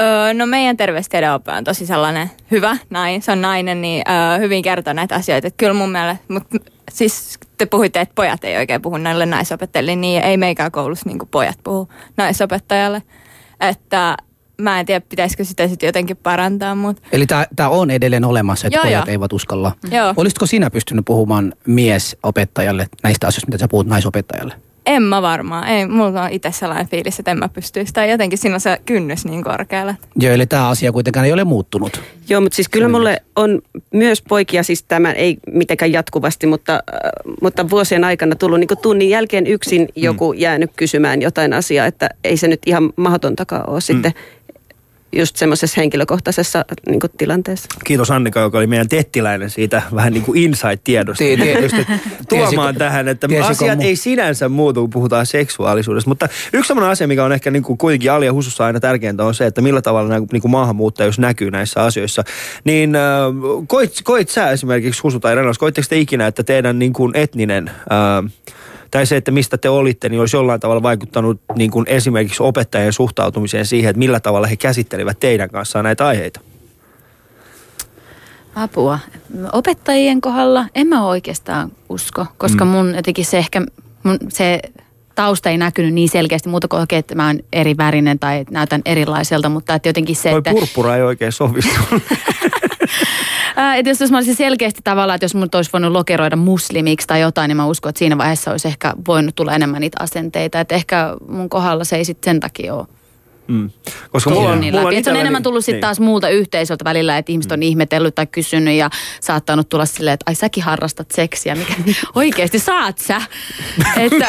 [SPEAKER 6] Öö, no meidän terveystiede on tosi sellainen hyvä, näin, se on nainen, niin öö, hyvin kertoo näitä asioita. Että kyllä mun mielestä, mutta siis te puhuitte, että pojat ei oikein puhu näille naisopettajille, niin ei meikään koulussa niin pojat puhu naisopettajalle. Että mä en tiedä, pitäisikö sitä sitten jotenkin parantaa. Mutta...
[SPEAKER 3] Eli tämä on edelleen olemassa, että joo, pojat joo. eivät uskalla.
[SPEAKER 6] Joo.
[SPEAKER 3] Olisitko sinä pystynyt puhumaan miesopettajalle näistä asioista, mitä sä puhut naisopettajalle?
[SPEAKER 6] En mä varmaan. Ei, mulla on itse sellainen fiilis, että en mä pystyisi. Tai jotenkin siinä on se kynnys niin korkealla.
[SPEAKER 3] Joo, eli tämä asia kuitenkaan ei ole muuttunut.
[SPEAKER 5] Joo, mutta siis kyllä mulle on myös poikia, siis tämä ei mitenkään jatkuvasti, mutta, äh, mutta vuosien aikana tullut niin tunnin jälkeen yksin joku mm. jäänyt kysymään jotain asiaa, että ei se nyt ihan mahdotontakaan ole mm. sitten just semmoisessa henkilökohtaisessa niin kuin, tilanteessa.
[SPEAKER 1] Kiitos Annika, joka oli meidän tettiläinen siitä vähän niin kuin insight-tiedosta.
[SPEAKER 3] Tietysti
[SPEAKER 1] tuomaan tähän, että asiat ei sinänsä muutu, kun puhutaan seksuaalisuudesta. Mutta yksi sellainen asia, mikä on ehkä niin kuin kuitenkin Alia Husussa aina tärkeintä on se, että millä tavalla nämä, niin kuin maahanmuuttajuus näkyy näissä asioissa. Niin äh, koit, koit sä esimerkiksi Husu tai Renas, koitteko te ikinä, että teidän niin kuin etninen... Äh, tai se, että mistä te olitte, niin olisi jollain tavalla vaikuttanut niin kuin esimerkiksi opettajien suhtautumiseen siihen, että millä tavalla he käsittelivät teidän kanssaan näitä aiheita?
[SPEAKER 4] Apua. Opettajien kohdalla en mä oikeastaan usko, koska mm. mun jotenkin se ehkä, mun, se tausta ei näkynyt niin selkeästi muuta kuin että mä oon eri värinen tai näytän erilaiselta, mutta että jotenkin se,
[SPEAKER 1] Toi
[SPEAKER 4] että...
[SPEAKER 1] purppura ei oikein sovi
[SPEAKER 4] että jos, jos mä olisin selkeästi tavallaan, että jos mun olisi voinut lokeroida muslimiksi tai jotain, niin mä uskon, että siinä vaiheessa olisi ehkä voinut tulla enemmän niitä asenteita. Että ehkä mun kohdalla se ei sitten sen takia ole Mm. Koska mulla on, niin mulla on se on enemmän tullut sitten niin. taas muulta yhteisöltä välillä, että ihmiset on mm. ihmetellyt tai kysynyt ja saattanut tulla silleen, että ai säkin harrastat seksiä, mikä oikeasti saat sä. että...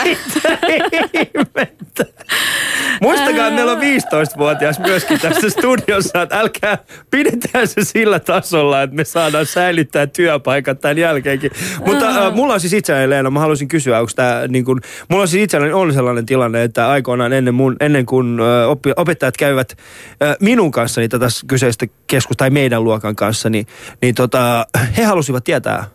[SPEAKER 1] Muistakaa, että meillä on 15-vuotias myöskin tässä studiossa, että älkää pidetään se sillä tasolla, että me saadaan säilyttää työpaikat tämän jälkeenkin. Mutta äh, mulla on siis itselläni, Leena, mä haluaisin kysyä, onko tämä niin kun, mulla on siis itselläni on sellainen tilanne, että aikoinaan ennen, mun, ennen kuin äh, oppi, opettajat käyvät minun kanssani tätä kyseistä keskusta tai meidän luokan kanssa, niin, niin tota, he halusivat tietää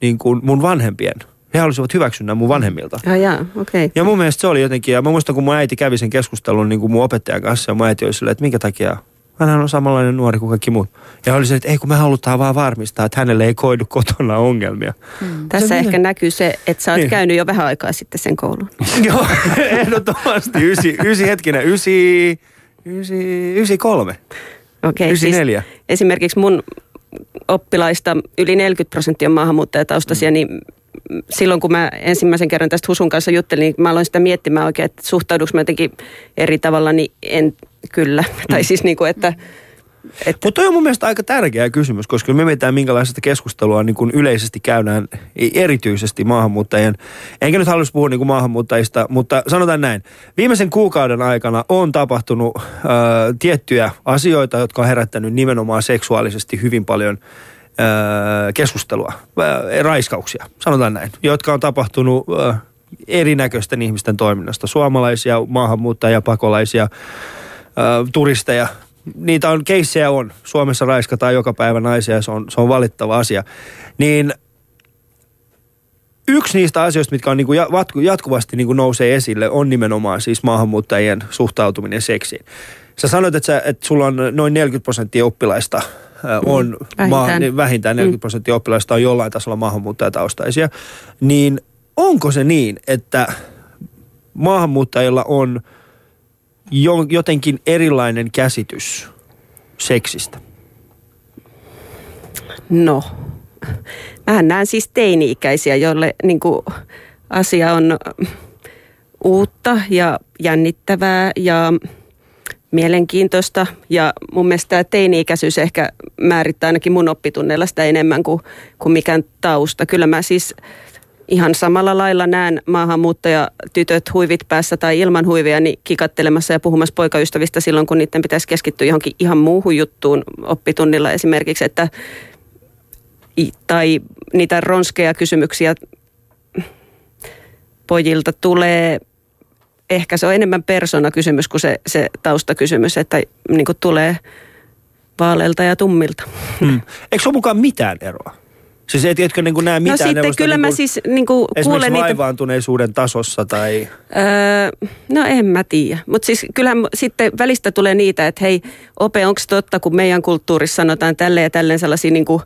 [SPEAKER 1] niin kuin mun vanhempien he halusivat hyväksynnän mun vanhemmilta.
[SPEAKER 5] Ah, jaa, okay.
[SPEAKER 1] Ja mun mielestä se oli jotenkin, ja mä muistan kun mun äiti kävi sen keskustelun niin kuin mun opettajan kanssa, ja mun äiti oli silleen, että minkä takia hän on samanlainen nuori kuin kaikki muut. Ja oli se, että ei kun me halutaan vaan varmistaa, että hänelle ei koidu kotona ongelmia.
[SPEAKER 5] Hmm. Tässä se, ehkä miten? näkyy se, että sä oot niin. käynyt jo vähän aikaa sitten sen koulun.
[SPEAKER 1] Joo, ehdottomasti. Ysi, ysi hetkinen, ysi, ysi, ysi kolme.
[SPEAKER 5] Okei, okay, siis esimerkiksi mun oppilaista yli 40 prosenttia on maahanmuuttajataustaisia, mm. niin silloin kun mä ensimmäisen kerran tästä Husun kanssa juttelin, niin mä aloin sitä miettimään oikein, että suhtauduks mä jotenkin eri tavalla, niin en kyllä. Mm. Tai siis niin kuin, että...
[SPEAKER 1] Että... Mutta toi on mun mielestä aika tärkeä kysymys, koska me mietitään minkälaista keskustelua niin kuin yleisesti käydään erityisesti maahanmuuttajien. Enkä nyt halus puhua niin kuin maahanmuuttajista, mutta sanotaan näin. Viimeisen kuukauden aikana on tapahtunut äh, tiettyjä asioita, jotka on herättänyt nimenomaan seksuaalisesti hyvin paljon – keskustelua, raiskauksia, sanotaan näin, jotka on tapahtunut erinäköisten ihmisten toiminnasta. Suomalaisia, maahanmuuttajia, pakolaisia, turisteja. Niitä on, keissejä on. Suomessa raiskataan joka päivä naisia ja se on, se on valittava asia. Niin yksi niistä asioista, mitkä on niin kuin jatkuvasti niin kuin nousee esille, on nimenomaan siis maahanmuuttajien suhtautuminen seksiin. Sä sanoit, että, sä, että sulla on noin 40 prosenttia oppilaista on mm, vähintään. Maa, niin vähintään 40 mm. prosenttia oppilaista on jollain tasolla maahanmuuttajataustaisia. Niin onko se niin, että maahanmuuttajilla on jo, jotenkin erilainen käsitys seksistä?
[SPEAKER 5] No, mähän näen siis teini-ikäisiä, joille niin kuin, asia on uutta ja jännittävää ja mielenkiintoista ja mun mielestä tämä teini-ikäisyys ehkä määrittää ainakin mun oppitunneilla sitä enemmän kuin, kuin mikään tausta. Kyllä mä siis ihan samalla lailla näen maahanmuuttajatytöt huivit päässä tai ilman huivia niin kikattelemassa ja puhumassa poikaystävistä silloin, kun niiden pitäisi keskittyä johonkin ihan muuhun juttuun oppitunnilla esimerkiksi, että tai niitä ronskeja kysymyksiä pojilta tulee ehkä se on enemmän persona-kysymys kuin se, se taustakysymys, että niin tulee vaaleilta ja tummilta. Hmm.
[SPEAKER 1] Eikö se ole mukaan mitään eroa? Siis et, etkö niin näe no mitään
[SPEAKER 5] no sitten kyllä niin kuin, mä siis niin kuin
[SPEAKER 1] esimerkiksi niitä... vaivaantuneisuuden tasossa tai...
[SPEAKER 5] Öö, no en mä tiedä. Mutta siis kyllähän sitten välistä tulee niitä, että hei Ope, onko totta, kun meidän kulttuurissa sanotaan tälle ja tälleen sellaisia niin kuin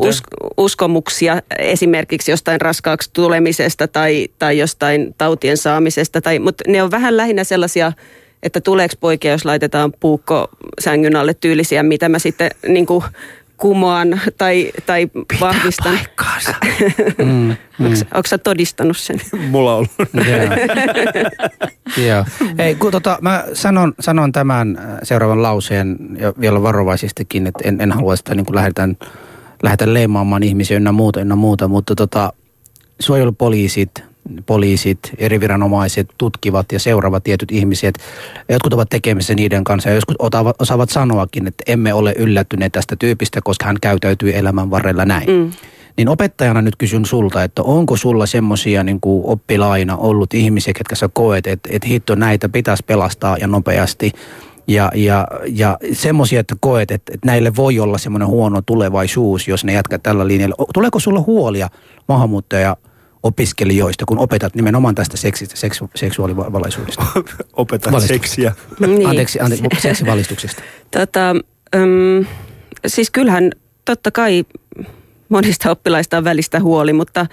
[SPEAKER 5] us, uskomuksia esimerkiksi jostain raskaaksi tulemisesta tai, tai jostain tautien saamisesta. Tai, mutta ne on vähän lähinnä sellaisia että tuleeko poikia, jos laitetaan puukko sängyn alle tyylisiä, mitä mä sitten niin kuin kumoan tai, tai Pitää vahvistan. mm, mm. Onko sä todistanut sen?
[SPEAKER 1] Mulla on ollut.
[SPEAKER 3] Joo. Ei, kun tota, mä sanon, sanon tämän äh, seuraavan lauseen ja vielä varovaisestikin, että en, en halua sitä niin kuin lähdetään, lähdetään leimaamaan ihmisiä ynnä muuta, ynnä muuta, mutta tota, suojelupoliisit, poliisit, eri viranomaiset tutkivat ja seuraavat tietyt ihmiset. Jotkut ovat tekemisissä niiden kanssa ja joskus osaavat sanoakin, että emme ole yllättyneet tästä tyypistä, koska hän käytäytyy elämän varrella näin. Mm. Niin opettajana nyt kysyn sulta, että onko sulla semmoisia niin oppilaina ollut ihmisiä, ketkä sä koet, että, että hitto näitä pitäisi pelastaa ja nopeasti. Ja, ja, ja semmoisia, että koet, että, että näille voi olla semmoinen huono tulevaisuus, jos ne jatkaa tällä linjalla. Tuleeko sulla huolia maahanmuuttaja opiskelijoista, kun opetat nimenomaan tästä seksistä, seksu, seksuaalivalaisuudesta?
[SPEAKER 1] Opetat seksiä.
[SPEAKER 3] Niin. Anteeksi, anteeksi seksivalistuksesta.
[SPEAKER 5] Tota, um, siis kyllähän totta kai monista oppilaista on välistä huoli, mutta,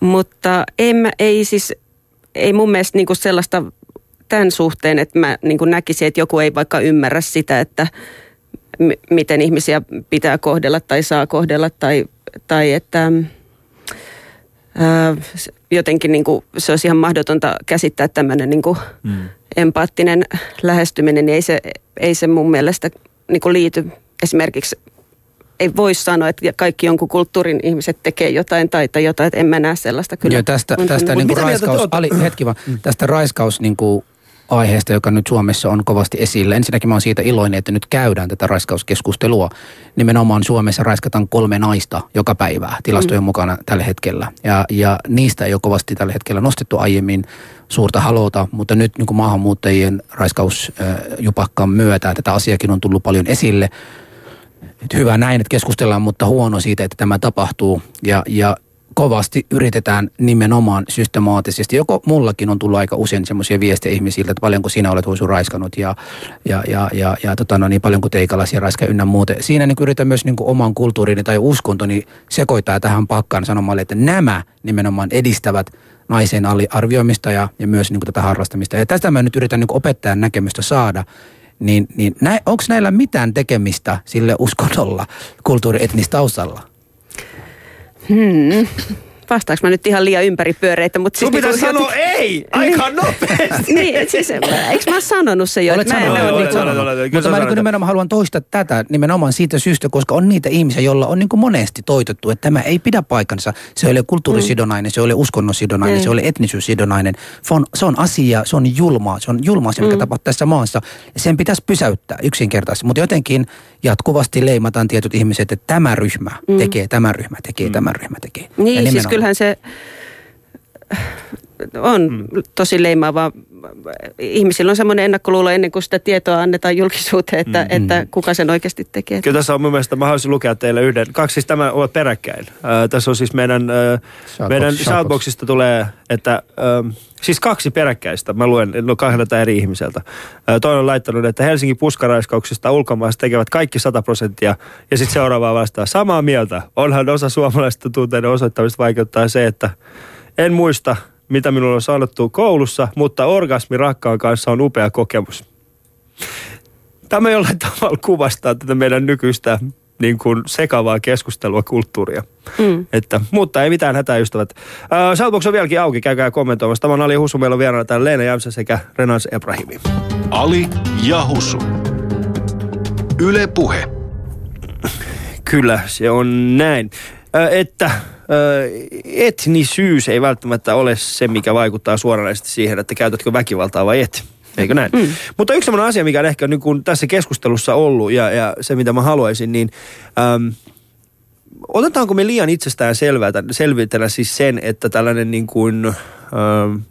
[SPEAKER 5] mutta en mä, ei siis, ei mun mielestä niinku sellaista tämän suhteen, että mä niinku näkisin, että joku ei vaikka ymmärrä sitä, että m- miten ihmisiä pitää kohdella tai saa kohdella tai, tai että jotenkin niinku, se olisi ihan mahdotonta käsittää tämmöinen niinku mm. empaattinen lähestyminen, niin ei se, ei se mun mielestä niinku liity esimerkiksi ei voi sanoa, että kaikki jonkun kulttuurin ihmiset tekee jotain tai, tai jotain, että en mä näe sellaista kyllä.
[SPEAKER 3] Joo, tästä, tästä niin kuin raiskaus, ali, hetki vaan, mm. tästä raiskaus niin kuin aiheesta, joka nyt Suomessa on kovasti esillä. Ensinnäkin mä oon siitä iloinen, että nyt käydään tätä raiskauskeskustelua. Nimenomaan Suomessa raiskataan kolme naista joka päivä tilastojen mm. mukana tällä hetkellä. Ja, ja niistä ei ole kovasti tällä hetkellä nostettu aiemmin suurta halota, mutta nyt niin maahanmuuttajien raiskausjupakkaan myötä tätä asiakin on tullut paljon esille hyvä näin, että keskustellaan, mutta huono siitä, että tämä tapahtuu. Ja, ja kovasti yritetään nimenomaan systemaattisesti. Joko mullakin on tullut aika usein semmoisia viestejä ihmisiltä, että paljonko sinä olet huisu raiskannut ja, ja, ja, ja, ja tota, no niin, paljonko teikalaisia raiska ynnä muuta. Siinä niin yritän myös niin oman kulttuurini tai uskontoni sekoittaa tähän pakkaan sanomalla, että nämä nimenomaan edistävät naisen arvioimista ja, ja myös niin kuin tätä harrastamista. Ja tästä mä nyt yritän niin opettajan näkemystä saada niin, niin onko näillä mitään tekemistä sille uskonnolla kulttuurietnistaustalla?
[SPEAKER 5] Hmm vastaanko mä nyt ihan liian ympäripyöreitä. Mutta
[SPEAKER 1] siis niinku, sanoa ei, aika nopeasti.
[SPEAKER 5] niin, siis eikö mä sanonut se jo?
[SPEAKER 3] Olet sanonut, mä olet sanonut. Mutta mä niin nimenomaan haluan toistaa tätä nimenomaan siitä syystä, koska on niitä ihmisiä, joilla on niin kuin monesti toitettu, että tämä ei pidä paikansa. Se ei ole kulttuurisidonainen, se ei ole uskonnosidonainen, mm. se ei ole etnisyyssidonainen. Se on, se on asia, se on julmaa, se on julmaa se, mikä mm. tapahtuu tässä maassa. Sen pitäisi pysäyttää yksinkertaisesti. Mutta jotenkin jatkuvasti leimataan tietyt ihmiset, että tämä ryhmä mm. tekee, tämä ryhmä tekee, mm. tämä ryhmä tekee.
[SPEAKER 5] Niin, siis kyllähän se on mm. tosi leimaavaa. Ihmisillä on semmoinen ennakkoluulo ennen kuin sitä tietoa annetaan julkisuuteen, että, mm. että kuka sen oikeasti tekee.
[SPEAKER 1] Kyllä tässä on mun mielestä, mä haluaisin lukea teille yhden. Kaksi siis tämä on peräkkäin. Äh, tässä on siis meidän, äh, meidän Shoutboxista tulee, että äh, siis kaksi peräkkäistä. Mä luen no kahdelta eri ihmiseltä. Äh, toinen on laittanut, että Helsingin puskaraiskauksista ulkomaissa tekevät kaikki 100 prosenttia. Ja sitten seuraavaa vastaa. Samaa mieltä. Onhan osa suomalaisista tunteiden osoittamista vaikeuttaa se, että en muista, mitä minulla on sanottu koulussa, mutta orgasmi rakkaan kanssa on upea kokemus. Tämä jollain tavalla kuvastaa tätä meidän nykyistä niin kuin sekavaa keskustelua, kulttuuria. Mm. Että, mutta ei mitään hätää, ystävät. Äh, Shoutbox on vieläkin auki, käykää kommentoimassa. Tämä on Ali Husu, meillä on vieraana täällä Leena Jämsä sekä Renans Ebrahimi.
[SPEAKER 2] Ali ja Husu. Yle Puhe.
[SPEAKER 1] Kyllä, se on näin. Äh, että etnisyys ei välttämättä ole se, mikä vaikuttaa suoranaisesti siihen, että käytätkö väkivaltaa vai et. Eikö näin? Mm. Mutta yksi sellainen asia, mikä on ehkä niin kuin tässä keskustelussa ollut ja, ja se, mitä mä haluaisin, niin äm, otetaanko me liian itsestään selvitellä siis sen, että tällainen niin kuin, äm,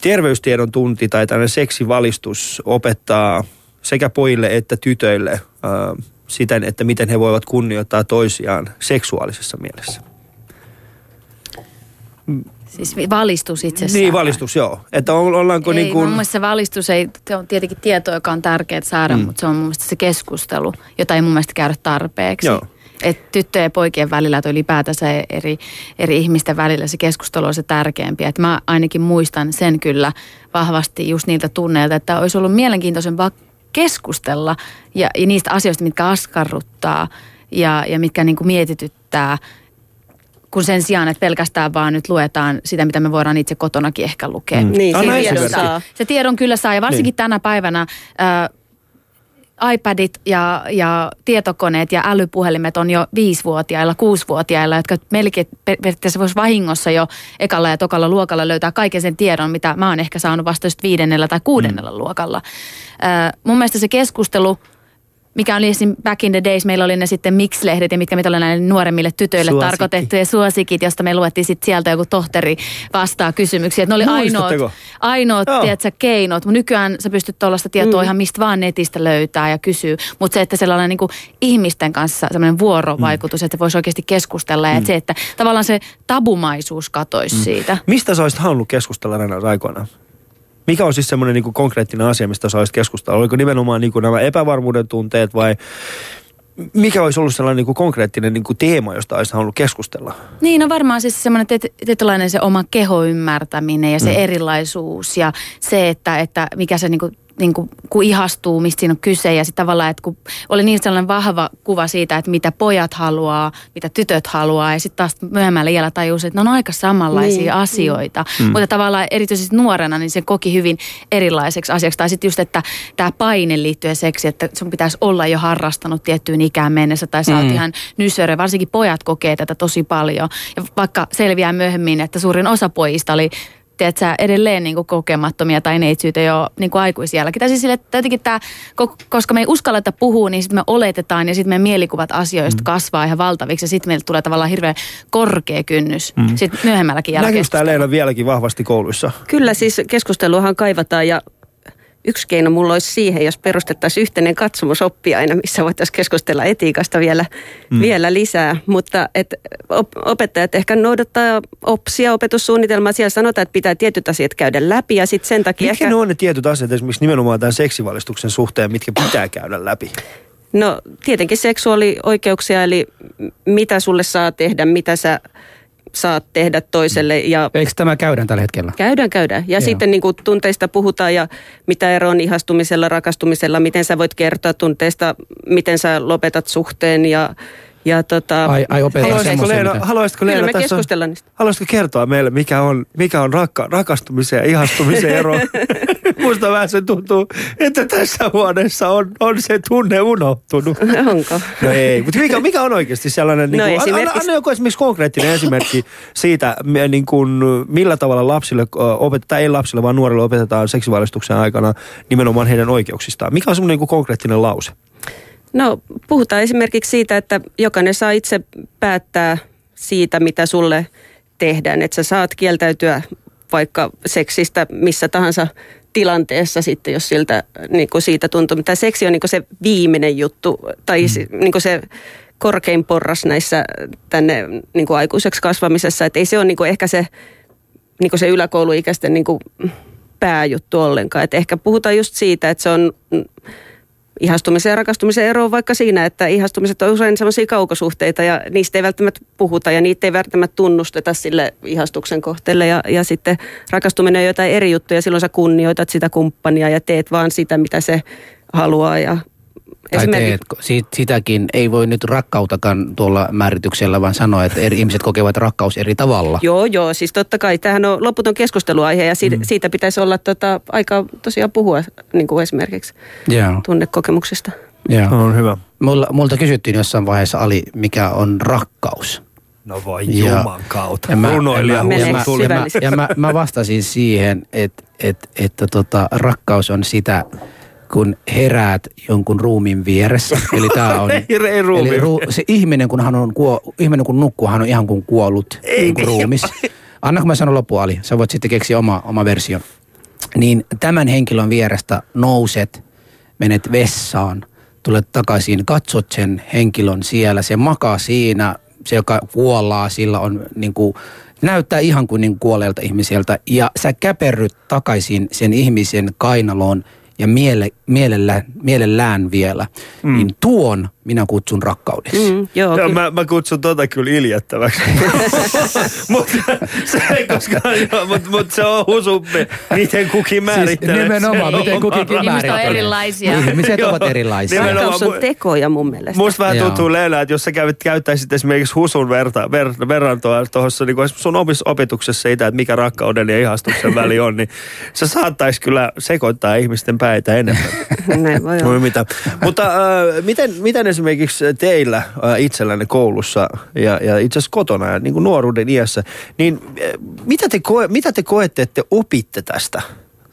[SPEAKER 1] terveystiedon tunti tai tällainen seksivalistus opettaa sekä pojille että tytöille äm, siten, että miten he voivat kunnioittaa toisiaan seksuaalisessa mielessä.
[SPEAKER 4] Siis valistus itsessään.
[SPEAKER 1] Niin, valistus, joo. Että ollaanko
[SPEAKER 4] ei,
[SPEAKER 1] niin kuin...
[SPEAKER 4] Mun mielestä se valistus ei, se on tietenkin tieto, joka on tärkeää saada, mm. mutta se on mun mielestä se keskustelu, jota ei mun mielestä käydä tarpeeksi. Joo. Et tyttöjen ja poikien välillä tai ylipäätänsä eri, eri ihmisten välillä se keskustelu on se tärkeämpi. Et mä ainakin muistan sen kyllä vahvasti just niiltä tunneilta, että olisi ollut mielenkiintoisempaa keskustella ja, ja niistä asioista, mitkä askarruttaa ja, ja mitkä niin kuin mietityttää, kun sen sijaan, että pelkästään vaan nyt luetaan sitä, mitä me voidaan itse kotonakin ehkä lukea. Mm.
[SPEAKER 5] Niin, se, tiedon saa.
[SPEAKER 4] se tiedon kyllä saa ja varsinkin niin. tänä päivänä... Äh, iPadit ja, ja tietokoneet ja älypuhelimet on jo viisivuotiailla, kuusivuotiailla, jotka melkein periaatteessa voisi vahingossa jo ekalla ja tokalla luokalla löytää kaiken sen tiedon, mitä mä oon ehkä saanut vasta just viidennellä tai kuudennella mm. luokalla. Äh, mun mielestä se keskustelu mikä oli esim. back in the days, meillä oli ne sitten mix-lehdet ja mitkä mitä oli näille nuoremmille tytöille Suosikki. tarkoitettuja suosikit, josta me luettiin sitten sieltä joku tohtori vastaa kysymyksiä. Että ne oli ainoat, ainoat tiedätkö, keinot. Mutta nykyään sä pystyt tuollaista tietoa mm. ihan mistä vaan netistä löytää ja kysyy. Mutta se, että sellainen niin ihmisten kanssa sellainen vuorovaikutus, mm. että voisi oikeasti keskustella. Mm. Ja että se, että tavallaan se tabumaisuus katoisi mm. siitä.
[SPEAKER 1] Mistä sä olisit halunnut keskustella näinä aikoina? Mikä on siis semmoinen niin konkreettinen asia, mistä sä olisit keskustella? Oliko nimenomaan niin kuin nämä epävarmuuden tunteet vai mikä olisi ollut sellainen niin kuin konkreettinen niin kuin teema, josta olisi halunnut keskustella?
[SPEAKER 4] Niin, no varmaan siis semmoinen tietynlainen se oma kehoymmärtäminen ja se mm. erilaisuus ja se, että, että mikä se niin kuin niin kuin, kun ihastuu, mistä siinä on kyse. Ja sitten tavallaan, että kun oli niin sellainen vahva kuva siitä, että mitä pojat haluaa, mitä tytöt haluaa. Ja sitten taas myöhemmällä iällä tajusi, että ne on aika samanlaisia niin. asioita. Mm. Mutta tavallaan erityisesti nuorena, niin se koki hyvin erilaiseksi asiaksi. Tai sitten just, että tämä paine liittyen seksi, että sun pitäisi olla jo harrastanut tiettyyn ikään mennessä. Tai sä oot mm. ihan nysöre. Varsinkin pojat kokee tätä tosi paljon. Ja vaikka selviää myöhemmin, että suurin osa pojista oli tiedätkö, edelleen niin kuin kokemattomia tai neitsyyttä jo niin kuin aikuisielläkin. Tai siis sille, että jotenkin tämä, koska me ei uskalleta puhua, niin sitten me oletetaan ja sitten meidän mielikuvat asioista mm. kasvaa ihan valtaviksi ja sitten meille tulee tavallaan hirveän korkea kynnys mm. sitten myöhemmälläkin jälkeen.
[SPEAKER 1] Näkyykö tämä Leena vieläkin vahvasti kouluissa?
[SPEAKER 5] Kyllä siis keskusteluahan kaivataan ja yksi keino mulla olisi siihen, jos perustettaisiin yhteinen katsomusoppiaine, missä voitaisiin keskustella etiikasta vielä, mm. vielä lisää. Mutta et op, opettajat ehkä noudattaa OPSia, opetussuunnitelmaa. Siellä sanotaan, että pitää tietyt asiat käydä läpi ja sitten sen takia...
[SPEAKER 1] Mitkä ehkä... ne on ne tietyt asiat esimerkiksi nimenomaan tämän seksivalistuksen suhteen, mitkä pitää käydä läpi?
[SPEAKER 5] No tietenkin seksuaalioikeuksia, eli mitä sulle saa tehdä, mitä sä saat tehdä toiselle. Ja
[SPEAKER 3] Eikö tämä käydään tällä hetkellä?
[SPEAKER 5] Käydään, käydään. Ja Joo. sitten niin kuin tunteista puhutaan ja mitä ero on ihastumisella, rakastumisella, miten sä voit kertoa tunteista, miten sä lopetat suhteen ja ja tota,
[SPEAKER 3] ai, ai haluaisitko
[SPEAKER 1] Leena, haluaisitko Leena,
[SPEAKER 5] me keskustella niistä.
[SPEAKER 1] Haluaisitko kertoa meille, mikä on, mikä on rakka, rakastumisen ja ihastumisen ero? Musta vähän se tuntuu, että tässä huoneessa on, on se tunne unohtunut.
[SPEAKER 5] Onko?
[SPEAKER 1] No ei, mutta mikä, mikä on oikeasti sellainen, no niin kuin, anna, anna joku esimerkiksi konkreettinen esimerkki siitä, niin kuin, millä tavalla lapsille opetetaan, ei lapsille, vaan nuorille opetetaan seksivalistuksen aikana nimenomaan heidän oikeuksistaan. Mikä on semmoinen niin konkreettinen lause?
[SPEAKER 5] No puhutaan esimerkiksi siitä, että jokainen saa itse päättää siitä, mitä sulle tehdään. Että sä saat kieltäytyä vaikka seksistä missä tahansa tilanteessa sitten, jos siltä, niin kuin siitä tuntuu. Mutta seksi on niin kuin se viimeinen juttu tai mm. niin kuin se korkein porras näissä tänne niin kuin aikuiseksi kasvamisessa. Että ei se ole niin kuin ehkä se, niin kuin se yläkouluikäisten niin kuin pääjuttu ollenkaan. Että ehkä puhutaan just siitä, että se on ihastumisen ja rakastumisen ero on vaikka siinä, että ihastumiset on usein sellaisia kaukosuhteita ja niistä ei välttämättä puhuta ja niitä ei välttämättä tunnusteta sille ihastuksen kohteelle. Ja, ja sitten rakastuminen on jotain eri juttuja, silloin sä kunnioitat sitä kumppania ja teet vaan sitä, mitä se haluaa ja
[SPEAKER 3] tai teet, sitäkin ei voi nyt rakkautakaan tuolla määrityksellä, vaan sanoa, että eri ihmiset kokevat rakkaus eri tavalla.
[SPEAKER 5] Joo, joo. Siis totta kai tämähän on loputon keskusteluaihe ja siitä, mm. siitä pitäisi olla tota, aika tosiaan puhua niin kuin esimerkiksi yeah. tunnekokemuksista.
[SPEAKER 1] Joo. On hyvä.
[SPEAKER 3] Mulla, multa kysyttiin jossain vaiheessa, Ali, mikä on rakkaus.
[SPEAKER 1] No voi juman kautta. Ja
[SPEAKER 3] mä, ja, mä, ja, mä, ja, mä, ja mä, mä vastasin siihen, että et, että tota, rakkaus on sitä, kun heräät jonkun ruumin vieressä. Eli tää on...
[SPEAKER 1] ei, ei ruumi. Eli ru,
[SPEAKER 3] se ihminen kun, hän on kuo, ihminen kun nukkuu, hän on ihan kuin kuollut ei, niin kuin ruumis. Anna kun mä sanon loppu, Ali. Sä voit sitten keksiä oma, oma versio. Niin tämän henkilön vierestä nouset, menet vessaan, tulet takaisin, katsot sen henkilön siellä, se makaa siinä, se joka kuollaa, sillä on niin kuin, näyttää ihan kuin, niin kuolleelta ihmiseltä. Ja sä käperryt takaisin sen ihmisen kainaloon ja miele, mielellä, mielellään vielä, mm. niin tuon minä kutsun rakkaudeksi. Mm,
[SPEAKER 1] joo, joo mä, mä, kutsun tota kyllä iljettäväksi. mutta se ei koskaan, mutta mut se on husumpi, miten kukin määrittelee.
[SPEAKER 3] Siis nimenomaan, miten kukin
[SPEAKER 4] määrittelee. on erilaisia.
[SPEAKER 3] Ihmiset ovat erilaisia.
[SPEAKER 5] Rakkaus on tekoja mun mielestä.
[SPEAKER 1] Musta vähän tuntuu Leena, että jos sä käyt, käyttäisit esimerkiksi husun verta, ver, verrantoa tuossa niin sun omissa opetuksessa siitä, että mikä rakkauden ja ihastuksen väli on, niin se saattaisi kyllä sekoittaa ihmisten päitä enemmän.
[SPEAKER 5] Näin voi olla.
[SPEAKER 1] Mitä. Mutta äh, miten, miten esimerkiksi teillä äh, itsellänne koulussa ja, ja itse asiassa kotona ja niin kuin nuoruuden iässä, niin äh, mitä, te koe, mitä te koette, että te opitte tästä?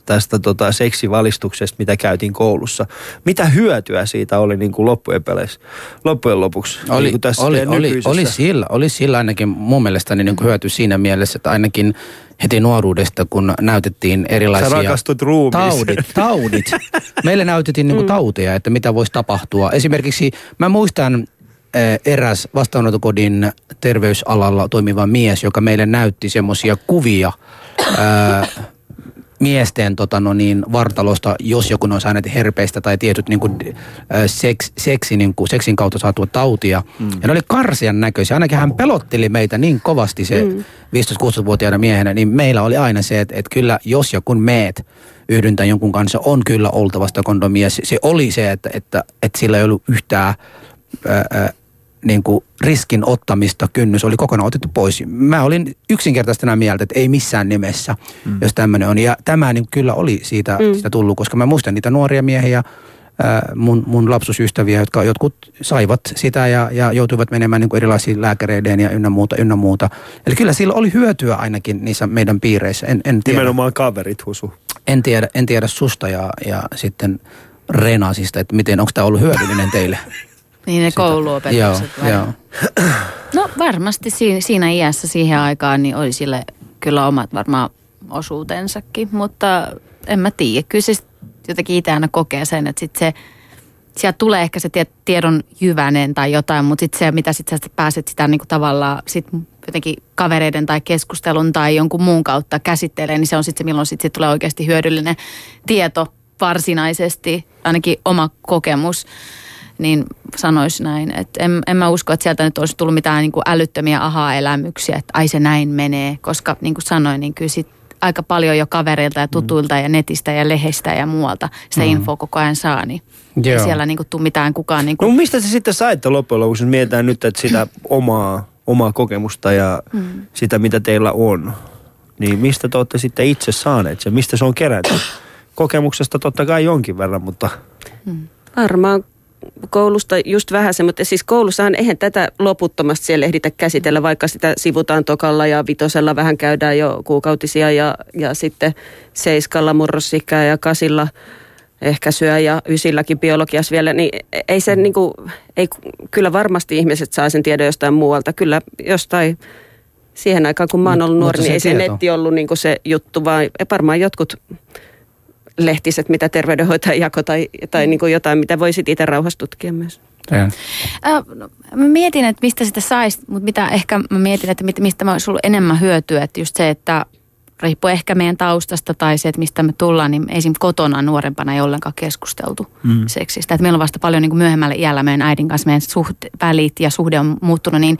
[SPEAKER 1] Tästä tota, seksivalistuksesta, mitä käytiin koulussa. Mitä hyötyä siitä oli niin kuin loppujen peleissä, loppujen lopuksi?
[SPEAKER 3] Oli,
[SPEAKER 1] niin kuin
[SPEAKER 3] tässä oli, oli, oli, sillä, oli sillä ainakin mun mielestä niin kuin hyöty siinä mielessä, että ainakin heti nuoruudesta, kun näytettiin erilaisia...
[SPEAKER 1] Sä rakastut
[SPEAKER 3] Taudit, taudit. Meille näytettiin niin kuin mm. tauteja, että mitä voisi tapahtua. Esimerkiksi mä muistan eh, eräs vastaanottokodin terveysalalla toimiva mies, joka meille näytti semmoisia kuvia ää, miesten tota, no niin, vartalosta, jos joku on saaneet herpeistä tai tietyt niin kuin, seks, seksi, niin kuin, seksin kautta saatua tautia. Mm. Ja ne oli karsian näköisiä. Ainakin hän pelotteli meitä niin kovasti se mm. 15-16-vuotiaana miehenä, niin meillä oli aina se, että, että kyllä jos ja kun meet yhdyntää jonkun kanssa, on kyllä oltava sitä kondomia. Se, se oli se, että, että, että sillä ei ollut yhtään ää, niin kuin riskin ottamista kynnys oli kokonaan otettu pois. Mä olin yksinkertaisesti nämä mieltä, että ei missään nimessä, mm. jos tämmöinen on. Ja tämä niin kyllä oli siitä, mm. siitä tullut, koska mä muistan niitä nuoria miehiä, mun, mun lapsusystäviä, jotka jotkut saivat sitä ja, ja joutuivat menemään niin kuin erilaisiin lääkäreiden ja ynnä muuta, ynnä muuta. Eli kyllä sillä oli hyötyä ainakin niissä meidän piireissä. En, en tiedä.
[SPEAKER 1] Nimenomaan kaverit, Husu.
[SPEAKER 3] En tiedä, en tiedä susta ja, ja sitten Renasista, että miten, onko tämä ollut hyödyllinen teille?
[SPEAKER 4] Niin ne kouluopetukset.
[SPEAKER 3] Joo, joo.
[SPEAKER 4] No varmasti siinä, siinä iässä siihen aikaan niin oli sille kyllä omat varmaan osuutensakin, mutta en mä tiedä. Kyllä se jotenkin itse aina kokee sen, että sit se, sieltä tulee ehkä se tiedon jyvänen tai jotain, mutta sitten se, mitä sitten sä pääset sitä niin kuin tavallaan sit jotenkin kavereiden tai keskustelun tai jonkun muun kautta käsittelee, niin se on sitten se, milloin sitten sit tulee oikeasti hyödyllinen tieto varsinaisesti, ainakin oma kokemus niin sanoisi näin. Että en, en mä usko, että sieltä nyt olisi tullut mitään niin kuin älyttömiä aha-elämyksiä, että ai se näin menee. Koska niin kuin sanoin, niin kyllä sit aika paljon jo kavereilta ja tutuilta mm. ja netistä ja lehestä ja muualta sitä mm. infoa koko ajan saa, niin Joo. ei siellä niin kuin tule mitään kukaan. Niin kuin...
[SPEAKER 1] No mistä se sitten saitte loppujen lopuksi, mietitään nyt, että sitä omaa, omaa kokemusta ja mm. sitä, mitä teillä on, niin mistä te olette sitten itse saaneet sen, mistä se on kerätty? Kokemuksesta totta kai jonkin verran, mutta...
[SPEAKER 5] Mm. Varmaan koulusta just vähän se, mutta siis koulussahan eihän tätä loputtomasti siellä ehditä käsitellä, vaikka sitä sivutaan tokalla ja vitosella vähän käydään jo kuukautisia ja, ja sitten seiskalla murrosikää ja kasilla ehkä syö ja ysilläkin biologias vielä, niin ei se niin kuin, ei, kyllä varmasti ihmiset saa sen tiedon jostain muualta. Kyllä jostain siihen aikaan, kun mä oon ollut nuori, niin ei se netti ollut niin kuin se juttu, vaan varmaan jotkut lehtiset, mitä terveydenhoitaja jako tai, tai niin kuin jotain, mitä voisit itse rauhassa tutkia myös.
[SPEAKER 4] Äh, no, mä mietin, että mistä sitä saisi, mutta mitä ehkä mä mietin, että mistä mä olisi ollut enemmän hyötyä, että just se, että riippuu ehkä meidän taustasta tai se, että mistä me tullaan, niin esim. kotona nuorempana ei ollenkaan keskusteltu mm. seksistä. Että meillä on vasta paljon niin kuin myöhemmällä iällä meidän äidin kanssa meidän suhte, välit ja suhde on muuttunut niin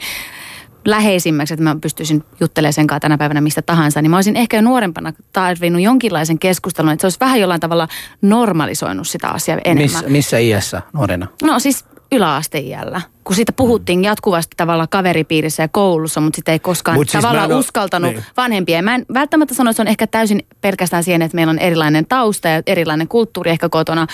[SPEAKER 4] läheisimmäksi, että mä pystyisin juttelemaan sen kanssa tänä päivänä mistä tahansa, niin mä olisin ehkä jo nuorempana tarvinnut jonkinlaisen keskustelun, että se olisi vähän jollain tavalla normalisoinut sitä asiaa enemmän.
[SPEAKER 3] Miss, missä iässä nuorena?
[SPEAKER 4] No siis yläasteiällä, kun siitä puhuttiin jatkuvasti tavallaan kaveripiirissä ja koulussa, mutta sitä ei koskaan Mut siis tavallaan uskaltanut niin. vanhempia. Mä en välttämättä sano, että se on ehkä täysin pelkästään siihen, että meillä on erilainen tausta ja erilainen kulttuuri ehkä kotona.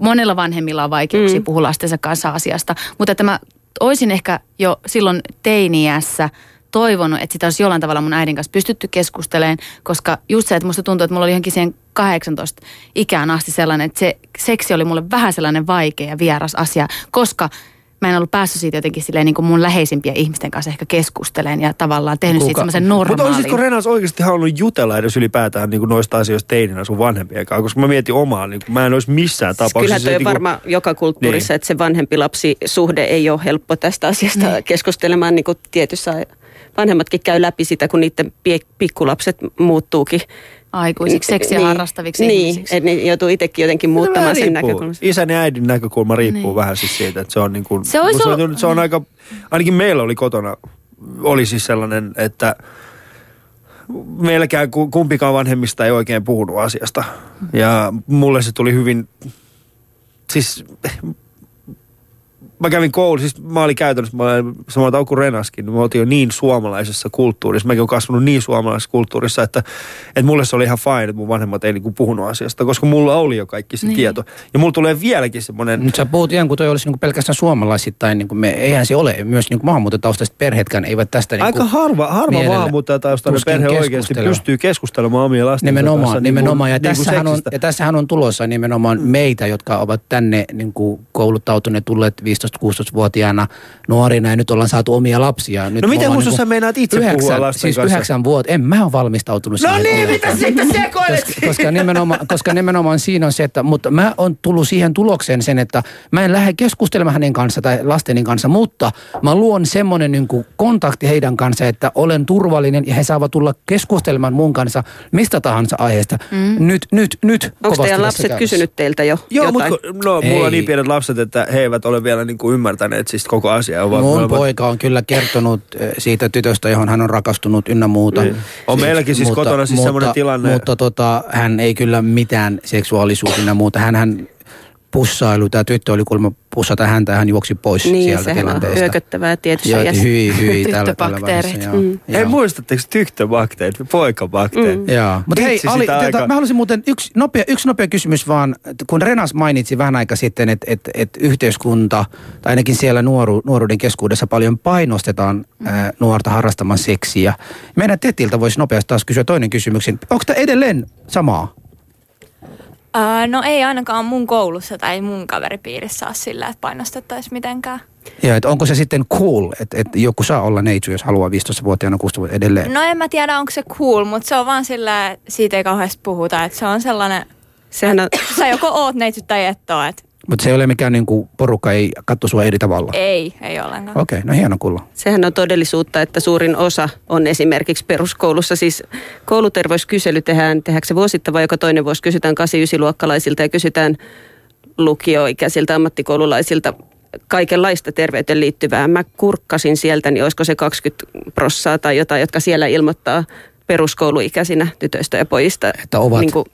[SPEAKER 4] Monella vanhemmilla on vaikeuksia mm. puhua lastensa kanssa asiasta, mutta että mä olisin ehkä jo silloin teiniässä toivonut, että sitä olisi jollain tavalla mun äidin kanssa pystytty keskustelemaan, koska just se, että musta tuntuu, että mulla oli johonkin siihen 18 ikään asti sellainen, että se seksi oli mulle vähän sellainen vaikea ja vieras asia, koska mä en ollut päässyt siitä jotenkin silleen niin kuin mun läheisimpien ihmisten kanssa ehkä keskusteleen ja tavallaan tehnyt Kuka? siitä semmoisen normaalin.
[SPEAKER 1] Mutta olisitko Renas oikeasti halunnut jutella edes ylipäätään niin kuin noista asioista teininä sun vanhempien kanssa? Koska mä mietin omaa, niin kuin mä en olisi missään tapauksessa.
[SPEAKER 5] Kyllä toi niin kuin... varmaan joka kulttuurissa, niin. että se vanhempi lapsi suhde ei ole helppo tästä asiasta niin. keskustelemaan niin kuin tietyssä vanhemmatkin käy läpi sitä, kun niiden pikkulapset muuttuukin
[SPEAKER 4] aikuisiksi, seksiä
[SPEAKER 5] niin,
[SPEAKER 4] harrastaviksi
[SPEAKER 5] niin,
[SPEAKER 4] ihmisiksi.
[SPEAKER 5] että ne joutuu itsekin jotenkin muuttamaan sen näkökulmasta.
[SPEAKER 1] Isän ja äidin näkökulma riippuu
[SPEAKER 4] Niin.
[SPEAKER 1] vähän siis siitä, että se on niin kuin,
[SPEAKER 4] Se olisi
[SPEAKER 1] se, on,
[SPEAKER 4] ollut-
[SPEAKER 1] se on aika, ainakin meillä oli kotona, oli siis sellainen, että meilläkään ku- kumpikaan vanhemmista ei oikein puhunut asiasta. Ja mulle se tuli hyvin, siis mä kävin koulussa, siis mä olin käytännössä, mä olen samalta tavalla kuin Renaskin, niin mä oltiin jo niin suomalaisessa kulttuurissa, mäkin olen kasvanut niin suomalaisessa kulttuurissa, että, että mulle se oli ihan fine, että mun vanhemmat ei niinku puhunut asiasta, koska mulla oli jo kaikki se
[SPEAKER 4] Niin.
[SPEAKER 1] tieto. Ja mulla tulee vieläkin semmoinen,
[SPEAKER 3] Nyt sä puhut ihan kuin toi olisi niinku pelkästään suomalaisittain, niinku me, eihän se ole. Myös niinku maahanmuuttotaustaiset perheetkään eivät tästä niinku
[SPEAKER 1] aika harva, harva maahanmuuttajataustainen perhe oikeasti pystyy keskustelemaan omien lastensa
[SPEAKER 3] Nimenomaan,
[SPEAKER 1] kanssa.
[SPEAKER 3] nimenomaan. Ja,
[SPEAKER 1] niin kuin
[SPEAKER 3] tässähän on, ja tässähän on tulossa nimenomaan meitä, jotka ovat tänne niin kuin kouluttautuneet, tulleet 15-16-vuotiaana nuorina ja nyt ollaan saatu omia lapsia. Nyt
[SPEAKER 1] No miten Husu sä meinaat itse puhua
[SPEAKER 3] yhdeksän,
[SPEAKER 1] lasten
[SPEAKER 3] siis
[SPEAKER 1] kanssa?
[SPEAKER 3] yhdeksän vuotta. En mä ole valmistautunut
[SPEAKER 1] No niin, mitä sitten sekoilet?
[SPEAKER 3] koska, koska, nimenomaan, koska nimenomaan siinä on se, että mutta mä oon tullut siihen tulokseen sen, että mä en lähde keskustelemaan hänen kanssa tai lasteni kanssa, mutta mä luon semmoinen niin kontakti heidän kanssa, että olen turvallinen ja he saavat tulla keskustelemaan mun kanssa mistä tahansa aiheesta. Mm. Nyt, nyt, nyt.
[SPEAKER 5] Onko teidän lapset kysynyt teiltä jo
[SPEAKER 1] Joo,
[SPEAKER 5] jotain?
[SPEAKER 1] mutta no, mulla on
[SPEAKER 3] Ei.
[SPEAKER 1] niin pienet lapset, että he eivät ole vielä niin kuin ymmärtäneet siis koko asiaa.
[SPEAKER 3] Mun
[SPEAKER 1] molemmat-
[SPEAKER 3] poika on kyllä kertonut eh, siitä tytöstä, johon hän on rakastunut ynnä muuta.
[SPEAKER 1] Niin. On meilläkin siis kotona siis semmoinen tilanne-
[SPEAKER 3] Mutta tota, hän ei kyllä mitään seksuaalisuus ynnä muuta. Hän, hän pussailu, tämä tyttö oli kuulemma pussata häntä ja hän juoksi pois
[SPEAKER 5] Niin,
[SPEAKER 3] sieltä
[SPEAKER 5] sehän on
[SPEAKER 3] tilanteesta.
[SPEAKER 5] hyököttävää tietyssä
[SPEAKER 3] Joo, hyi, hyi, tällä, tällä
[SPEAKER 4] Tyttöbakteerit.
[SPEAKER 3] joo.
[SPEAKER 5] Mm.
[SPEAKER 3] Joo.
[SPEAKER 1] muistatteko tyttöbakteerit, poikabakteerit?
[SPEAKER 5] Mm.
[SPEAKER 3] Joo, mutta hei, Ali, tota,
[SPEAKER 1] aikaa.
[SPEAKER 3] mä haluaisin muuten yksi nopea, yksi nopea kysymys vaan, kun Renas mainitsi vähän aika sitten, että, että, että yhteiskunta, tai ainakin siellä nuoru, nuoruuden keskuudessa paljon painostetaan mm. ää, nuorta harrastamaan seksiä. Meidän Tetiltä voisi nopeasti taas kysyä toinen kysymyksen. Onko tämä edelleen samaa?
[SPEAKER 6] Ää, no ei ainakaan mun koulussa tai mun kaveripiirissä ole sillä, että painostettaisiin mitenkään.
[SPEAKER 3] Ja että onko se sitten cool, että, että joku saa olla neitsu, jos haluaa 15-vuotiaana 16 edelleen?
[SPEAKER 6] No en mä tiedä, onko se cool, mutta se on vaan sillä, että siitä ei kauheasti puhuta. Että se on sellainen,
[SPEAKER 5] Sehän on,
[SPEAKER 6] sä joko oot neitsyt tai et oo, että
[SPEAKER 3] Mutta se ei ole mikään niin kuin porukka, ei katso sua eri tavalla.
[SPEAKER 6] ei, ei ollenkaan.
[SPEAKER 3] Okei, okay, no hieno kuulla.
[SPEAKER 5] sehän on todellisuutta, että suurin osa on esimerkiksi peruskoulussa. Siis kouluterveyskysely tehdään, tehdäänkö se vuosittain vai joka toinen vuosi kysytään 8-9-luokkalaisilta ja kysytään lukioikäisiltä ammattikoululaisilta kaikenlaista terveyteen liittyvää. Mä kurkkasin sieltä, niin olisiko se 20 prossaa tai jotain, jotka siellä ilmoittaa peruskouluikäisinä tytöistä ja pojista.
[SPEAKER 3] Että ovat.
[SPEAKER 5] Niin kuin,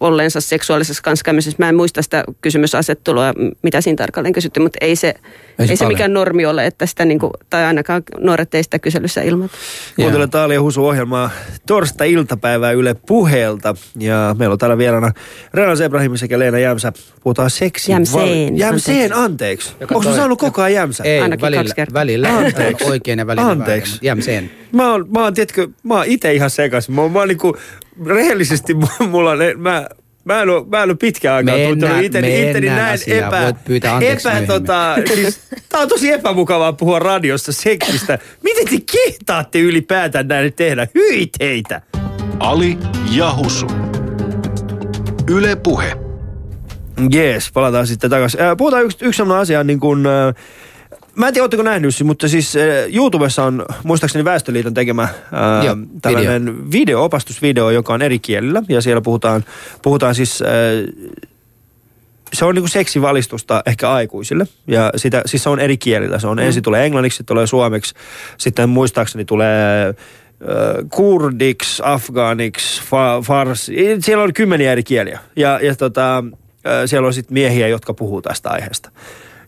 [SPEAKER 5] olleensa seksuaalisessa kanssakäymisessä. Mä en muista sitä kysymysasettelua, mitä siinä tarkalleen kysytty, mutta ei se,
[SPEAKER 3] Ei
[SPEAKER 5] ei
[SPEAKER 3] se
[SPEAKER 5] se,
[SPEAKER 3] paljon.
[SPEAKER 5] mikään normi ole, että sitä niin kuin, tai ainakaan nuoret ei sitä kyselyssä ilmoita.
[SPEAKER 1] Kuuntelen Taali ja Husu ohjelmaa torstai-iltapäivää Yle puheelta. Ja meillä on täällä vieraana Renas Ebrahimi sekä Leena Jämsä. Puhutaan seksin.
[SPEAKER 5] Jämseen,
[SPEAKER 1] Jämseen, anteeksi. Onko
[SPEAKER 3] toi-
[SPEAKER 1] saanut koko ajan Jämsä?
[SPEAKER 3] Ei,
[SPEAKER 5] Ainakin
[SPEAKER 3] välillä,
[SPEAKER 5] kaksi kertaa.
[SPEAKER 3] välillä
[SPEAKER 1] Anteeksi.
[SPEAKER 3] oikein ja välillä
[SPEAKER 1] Anteeksi.
[SPEAKER 3] väärin. Jämseen.
[SPEAKER 1] Mä oon, mä oon, tiedätkö, mä oon ite ihan sekaisin. Mä oon, mä oon niinku, rehellisesti mulla on, mä, Mä en ole, mä en ole pitkään aikaa
[SPEAKER 3] Mennään-
[SPEAKER 1] tuntenut iteni, iteni
[SPEAKER 3] mennään
[SPEAKER 1] näin
[SPEAKER 3] asiaan.
[SPEAKER 1] epä,
[SPEAKER 3] Voit pyytää anteeksi
[SPEAKER 1] epä
[SPEAKER 3] myöhemmin.
[SPEAKER 1] tota, siis, tää on tosi epämukavaa puhua radiossa seksistä. Miten te kehtaatte ylipäätään näin tehdä? Hyi teitä!
[SPEAKER 2] Ali ja Husu. Yle Puhe.
[SPEAKER 1] Jees, palataan sitten takaisin. Puhutaan yksi, yksi sellainen asia, niin kuin, äh, mä en tiedä, oletteko nähnyt mutta siis äh, YouTubessa on muistaakseni Väestöliiton tekemä äh,
[SPEAKER 3] Joo,
[SPEAKER 1] tällainen video. video, opastusvideo, joka on eri kielillä. Ja siellä puhutaan, puhutaan siis... Äh, se on niinku seksivalistusta ehkä aikuisille. Ja sitä, siis se on eri kielillä. Se on mm. ensin tulee englanniksi, sitten tulee suomeksi. Sitten muistaakseni tulee äh, kurdiksi, afgaaniksi, fa, farsi. Siellä on kymmeniä eri kieliä. Ja, ja tota, äh, siellä on sitten miehiä, jotka puhuu tästä aiheesta.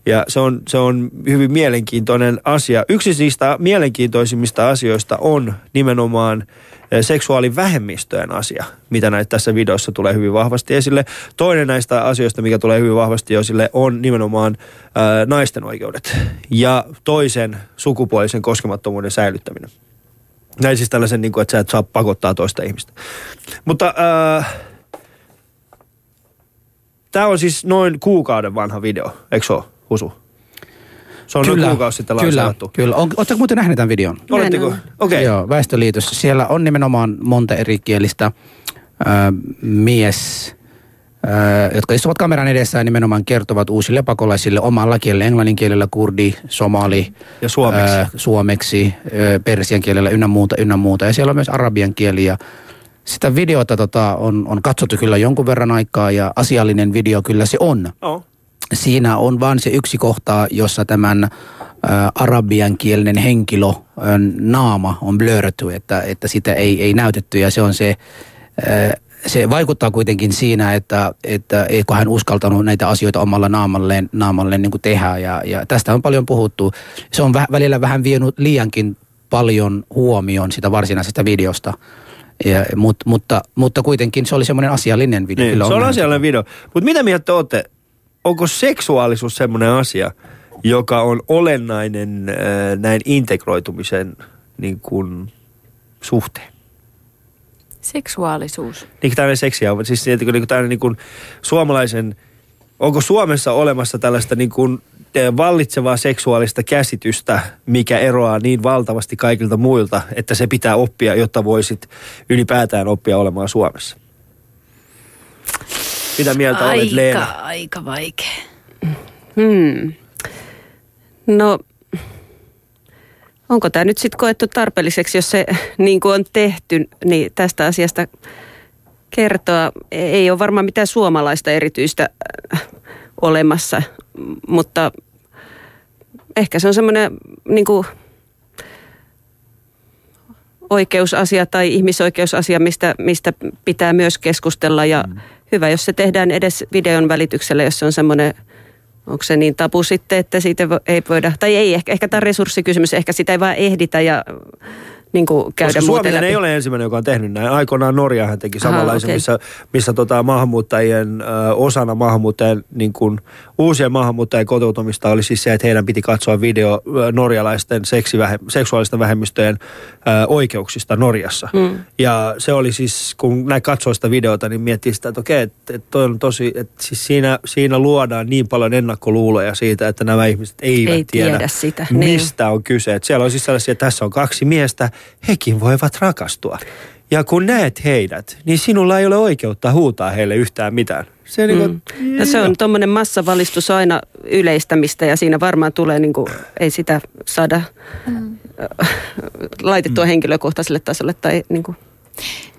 [SPEAKER 1] Ja se on, se on hyvin mielenkiintoinen asia. Yksi niistä mielenkiintoisimmista asioista on nimenomaan eh, seksuaalivähemmistöjen asia, mitä näitä tässä videossa tulee hyvin vahvasti esille. Toinen näistä asioista, mikä tulee hyvin vahvasti esille, on nimenomaan ää, naisten oikeudet ja toisen sukupuolisen koskemattomuuden säilyttäminen. Näin siis tällaisen, niin kuin, että sä et saa pakottaa toista ihmistä. Mutta äh, tämä on siis noin kuukauden vanha video, eikö ole, Husu? Se on noin kuukausi sitten
[SPEAKER 3] kyllä,
[SPEAKER 1] lanseerattu.
[SPEAKER 3] kyllä. On, Oletteko muuten nähneet tämän videon?
[SPEAKER 1] Oletteko? Okei. Okay.
[SPEAKER 3] Joo, Väestöliitossa. Siellä on nimenomaan monta erikielistä ö, mies, ö, jotka istuvat kameran edessä ja nimenomaan kertovat uusille pakolaisille omalla kielellä, englannin kielellä, kurdi, somali.
[SPEAKER 1] Ja suomeksi.
[SPEAKER 3] Ö, suomeksi, ö, persian kielellä ynnä muuta, ynnä muuta. Ja siellä on myös arabian kieli ja sitä videota tota, on, on katsottu kyllä jonkun verran aikaa ja asiallinen video kyllä se on.
[SPEAKER 1] Oh.
[SPEAKER 3] Siinä on vain se yksi kohta, jossa tämän arabiankielinen henkilö naama on blurretty, että, että sitä ei, ei näytetty ja se on se, se vaikuttaa kuitenkin siinä, että, että eikö hän uskaltanut näitä asioita omalla naamalleen, naamalleen niin kuin tehdä ja, ja tästä on paljon puhuttu. Se on vä, välillä vähän vienyt liiankin paljon huomioon sitä varsinaisesta videosta. Ja, mut, mutta, mutta kuitenkin se oli semmoinen asiallinen video.
[SPEAKER 1] Niin, se on asiallinen video. Mutta mitä mieltä olette, onko seksuaalisuus semmoinen asia, joka on olennainen äh, näin integroitumisen niin kuin, suhteen?
[SPEAKER 4] Seksuaalisuus.
[SPEAKER 1] Niin tämmöinen seksiä, siis niin, niin, tämmöinen niin kuin suomalaisen, onko Suomessa olemassa tällaista niin kuin vallitsevaa seksuaalista käsitystä, mikä eroaa niin valtavasti kaikilta muilta, että se pitää oppia, jotta voisit ylipäätään oppia olemaan Suomessa? Mitä mieltä
[SPEAKER 4] aika,
[SPEAKER 1] olet, Leena?
[SPEAKER 4] Aika vaikea.
[SPEAKER 5] Hmm. No, onko tämä nyt sitten koettu tarpeelliseksi, jos se niin kuin on tehty, niin tästä asiasta kertoa. Ei ole varmaan mitään suomalaista erityistä äh, olemassa, mutta ehkä se on semmoinen niin kuin oikeusasia tai ihmisoikeusasia, mistä, mistä pitää myös keskustella ja mm. Hyvä, jos se tehdään edes videon välityksellä, jos se on semmoinen onko se niin tapu sitten, että siitä ei voida, tai ei, ehkä, ehkä tämä on resurssikysymys, ehkä sitä ei vaan ehditä ja niin kuin käydä
[SPEAKER 1] Koska Suomi
[SPEAKER 5] läpi.
[SPEAKER 1] ei ole ensimmäinen, joka on tehnyt näin. Aikoinaan Norjahan teki samanlaisen, okay. missä, missä tota maahanmuuttajien ö, osana maahanmuuttajien, niin kuin, uusien maahanmuuttajien kotoutumista oli siis se, että heidän piti katsoa video norjalaisten seksivähe, seksuaalisten vähemmistöjen ö, oikeuksista Norjassa. Mm. Ja se oli siis, kun näin katsoi sitä videota, niin miettii sitä, että okei, että, että toi on tosi, että siis siinä, siinä luodaan niin paljon ennakkoluuloja siitä, että nämä ihmiset eivät
[SPEAKER 5] ei
[SPEAKER 1] tiedä,
[SPEAKER 5] tiedä sitä.
[SPEAKER 1] mistä
[SPEAKER 5] niin.
[SPEAKER 1] on kyse. Että siellä on siis sellaisia, että tässä on kaksi miestä, hekin voivat rakastua. Ja kun näet heidät, niin sinulla ei ole oikeutta huutaa heille yhtään mitään.
[SPEAKER 5] Se, niin kuin, mm. ja se on tuommoinen massavalistus aina yleistämistä ja siinä varmaan tulee, niin kuin, ei sitä saada mm. laitettua mm. henkilökohtaiselle tasolle tai niin kuin,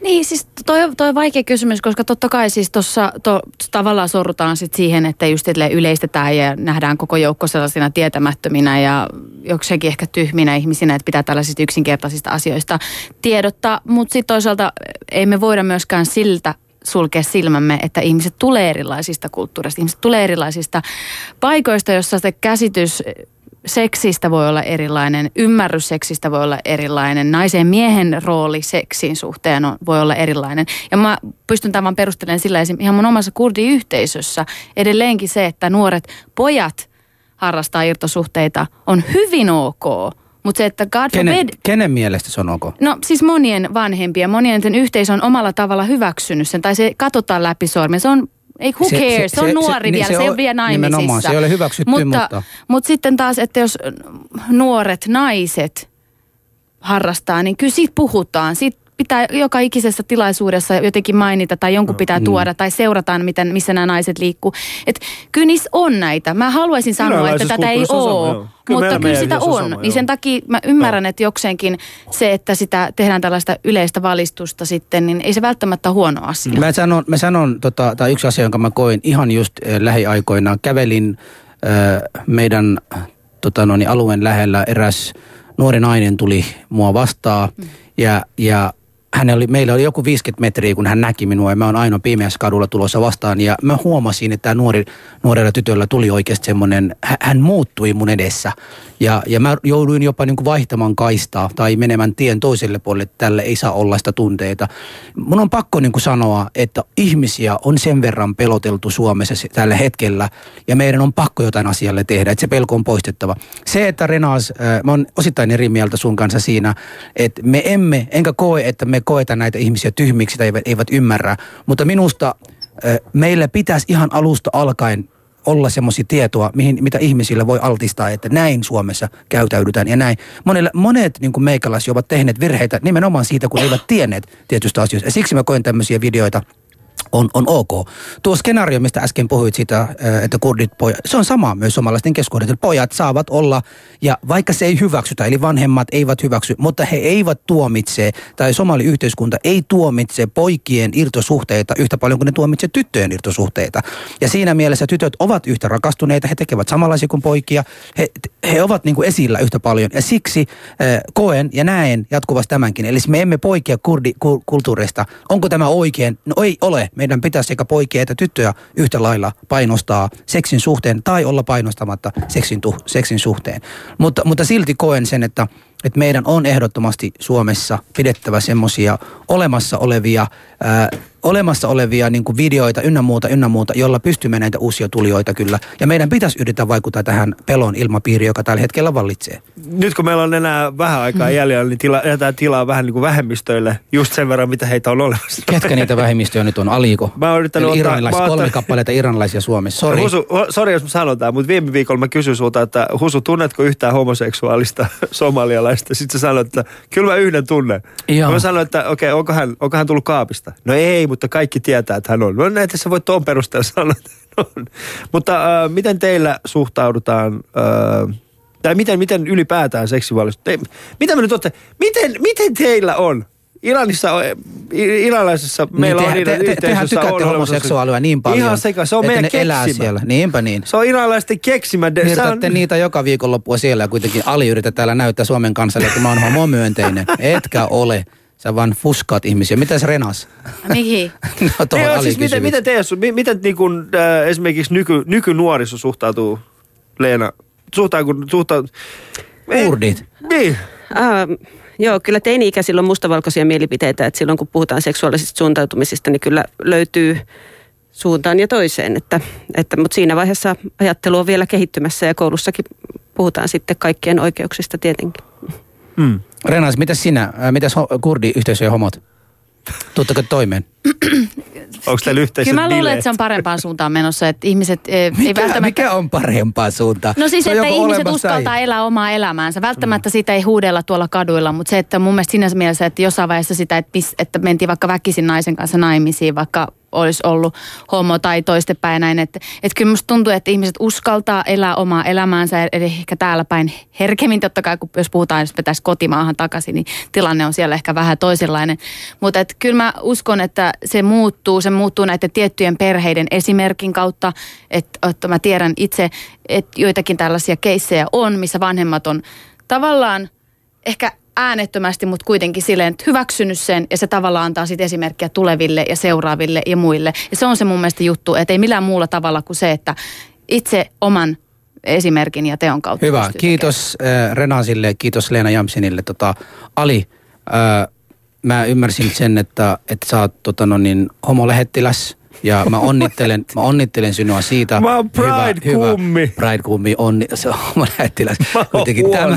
[SPEAKER 4] niin, siis toi, toi on vaikea kysymys, koska totta kai siis tuossa to, tavallaan sorrutaan sit siihen, että just yleistetään ja nähdään koko joukko sellaisina tietämättöminä ja jokseenkin ehkä tyhminä ihmisinä, että pitää tällaisista yksinkertaisista asioista tiedottaa. Mutta sitten toisaalta ei me voida myöskään siltä sulkea silmämme, että ihmiset tulee erilaisista kulttuureista, ihmiset tulee erilaisista paikoista, jossa se käsitys seksistä voi olla erilainen, ymmärrys seksistä voi olla erilainen, naisen miehen rooli seksin suhteen on, voi olla erilainen. Ja mä pystyn tämän perustelemaan sillä ihan mun omassa kurdiyhteisössä edelleenkin se, että nuoret pojat harrastaa irtosuhteita on hyvin ok. Mutta se, että God
[SPEAKER 3] kenen, forbid, kenen mielestä se on ok?
[SPEAKER 4] No siis monien vanhempien, monien yhteisö on omalla tavalla hyväksynyt sen, tai se katsotaan läpi sormen. Se on ei, who se, cares, se, se, on nuori se, vielä, niin se, se ei ole vielä naimisissa.
[SPEAKER 3] se ei ole hyväksytty, mutta, mutta...
[SPEAKER 4] Mutta sitten taas, että jos nuoret naiset harrastaa, niin kyllä siitä puhutaan. Siitä pitää joka ikisessä tilaisuudessa jotenkin mainita tai jonkun pitää mm. tuoda tai seurataan, miten, missä nämä naiset liikkuu. Et kyllä niissä on näitä. Mä haluaisin sanoa, että tätä ei ole, kyllä mutta kyllä sitä on. Sama, niin sen takia mä ymmärrän, että jokseenkin se, että sitä tehdään tällaista yleistä valistusta sitten, niin ei se välttämättä huono asia.
[SPEAKER 3] Mä sanon, mä sanon tota, tai yksi asia, jonka mä koin ihan just äh, lähiaikoina. Kävelin äh, meidän tota, no, niin alueen lähellä eräs nuori nainen tuli mua vastaan mm. ja, ja hän oli, meillä oli joku 50 metriä, kun hän näki minua ja mä oon ainoa pimeässä kadulla tulossa vastaan. Ja mä huomasin, että tämä nuori, nuorella tytöllä tuli oikeasti semmoinen, hän muuttui mun edessä. Ja, ja mä jouduin jopa niin kuin vaihtamaan kaistaa tai menemään tien toiselle puolelle, tälle ei saa olla sitä tunteita. Mun on pakko niin kuin sanoa, että ihmisiä on sen verran peloteltu Suomessa tällä hetkellä ja meidän on pakko jotain asialle tehdä, että se pelko on poistettava. Se, että Renas, äh, mä oon osittain eri mieltä sun kanssa siinä, että me emme, enkä koe, että me koeta näitä ihmisiä tyhmiksi tai eivät, ymmärrä, mutta minusta meillä pitäisi ihan alusta alkaen olla semmoisia tietoa, mihin, mitä ihmisille voi altistaa, että näin Suomessa käytäydytään ja näin. Monelle, monet niin kuin meikäläisiä ovat tehneet virheitä nimenomaan siitä, kun eivät tienneet tietystä asioista. Ja siksi mä koen tämmöisiä videoita on, on ok. Tuo skenaario, mistä äsken puhuit siitä, että kurdit pojat, se on sama myös suomalaisten keskuudessa. Pojat saavat olla, ja vaikka se ei hyväksytä, eli vanhemmat eivät hyväksy, mutta he eivät tuomitse, tai somali yhteiskunta ei tuomitse poikien irtosuhteita yhtä paljon kuin ne tuomitse tyttöjen irtosuhteita. Ja siinä mielessä tytöt ovat yhtä rakastuneita, he tekevät samanlaisia kuin poikia, he, he ovat niin kuin esillä yhtä paljon. Ja siksi äh, koen ja näen jatkuvasti tämänkin. Eli me emme poikia kurdikulttuurista. Onko tämä oikein? No ei ole. Me meidän pitäisi sekä poikia että tyttöjä yhtä lailla painostaa seksin suhteen tai olla painostamatta seksin, tu, seksin suhteen. Mutta, mutta silti koen sen, että, että meidän on ehdottomasti Suomessa pidettävä semmoisia olemassa olevia ää, olemassa olevia niin kuin videoita ynnä muuta, ynnä muuta, jolla pystymme näitä uusia tulijoita kyllä. Ja meidän pitäisi yrittää vaikuttaa tähän pelon ilmapiiriin, joka tällä hetkellä vallitsee.
[SPEAKER 1] Nyt kun meillä on enää vähän aikaa mm. jäljellä, niin tila, jätetään tilaa vähän niin kuin vähemmistöille, just sen verran, mitä heitä on olemassa.
[SPEAKER 3] Ketkä niitä vähemmistöjä nyt on? Aliko?
[SPEAKER 1] Mä oon yrittänyt
[SPEAKER 3] ottaa... Mä kolme kappaleita iranilaisia Suomessa. Sori.
[SPEAKER 1] Husu, sori jos mä sanon tämän, mutta viime viikolla mä kysyin sulta, että Husu, tunnetko yhtään homoseksuaalista somalialaista? Sitten sä sanoit, että kyllä mä yhden tunnen. Joo. Mä sanoin, että okei, okay, onko, hän, onko hän tullut kaapista? No ei, mutta kaikki tietää, että hän on. No näitä sä voit tuon perusteella sanoa, että on. Mutta äh, miten teillä suhtaudutaan, äh, tai miten, miten ylipäätään seksuaalisuus, mitä me nyt olette, miten, miten teillä on? Iranissa, iranilaisessa niin meillä te, on
[SPEAKER 3] te, te, Tehän tykkäätte homoseksuaalia niin paljon.
[SPEAKER 1] Ihan sekä, se on meidän
[SPEAKER 3] keksimä. elää siellä. Niinpä niin.
[SPEAKER 1] Se on iranilaisten keksimä.
[SPEAKER 3] Virtaatte on... niitä joka viikonloppua siellä ja kuitenkin Ali yrittää täällä näyttää Suomen kansalle, että mä oon homomyönteinen. Etkä ole. Sä vaan fuskaat ihmisiä. Mitäs Renas?
[SPEAKER 4] Mihin?
[SPEAKER 1] no tuohon niin, siis miten, miten, teidän, miten niin kun, äh, esimerkiksi nyky, nykynuoriso suhtautuu, Leena? Suhtautuu... suhtautuu
[SPEAKER 3] Kurdit?
[SPEAKER 1] Niin.
[SPEAKER 5] Uh, joo, kyllä teini-ikäisillä on mustavalkoisia mielipiteitä, että silloin kun puhutaan seksuaalisista suuntautumisista, niin kyllä löytyy suuntaan ja toiseen. Että, että, mutta siinä vaiheessa ajattelu on vielä kehittymässä ja koulussakin puhutaan sitten kaikkien oikeuksista tietenkin.
[SPEAKER 3] Mm. Renas, mitä sinä, mitäs kurdi-yhteisö ja homot? Tuutteko toimeen?
[SPEAKER 1] Onko teillä yhteiset
[SPEAKER 4] Kyllä mä luulen, että se on parempaan suuntaan menossa, että ihmiset ei,
[SPEAKER 3] mikä,
[SPEAKER 4] ei välttämättä...
[SPEAKER 3] Mikä on parempaan suuntaan?
[SPEAKER 4] No siis, että ihmiset uskaltaa ei. elää omaa elämäänsä. Välttämättä mm. sitä ei huudella tuolla kaduilla, mutta se, että mun mielestä siinä mielessä, että jossain vaiheessa sitä, että, että mentiin vaikka väkisin naisen kanssa naimisiin, vaikka olisi ollut homo tai toistepäin näin. Että, että kyllä musta tuntuu, että ihmiset uskaltaa elää omaa elämäänsä, eli ehkä täällä päin herkemmin totta kai, kun jos puhutaan, jos pitäisi kotimaahan takaisin, niin tilanne on siellä ehkä vähän toisenlainen. Mutta kyllä mä uskon, että se muuttuu, se muuttuu näiden tiettyjen perheiden esimerkin kautta, että, että mä tiedän itse, että joitakin tällaisia keissejä on, missä vanhemmat on tavallaan ehkä äänettömästi, mutta kuitenkin silleen, että hyväksynyt sen ja se tavallaan antaa sitten esimerkkiä tuleville ja seuraaville ja muille. Ja se on se mun mielestä juttu, että ei millään muulla tavalla kuin se, että itse oman esimerkin ja teon kautta.
[SPEAKER 3] Hyvä, kiitos äh, Renasille, kiitos Leena Jamsinille. Tota, Ali, äh, mä ymmärsin sen, että, että sä oot tota, no niin, homolähettiläs – ja mä onnittelen, mä onnittelen sinua siitä.
[SPEAKER 1] Mä oon Pride-kummi.
[SPEAKER 3] Hyvä, Pride-kummi, onni, se on mä lähettiläs. tämä,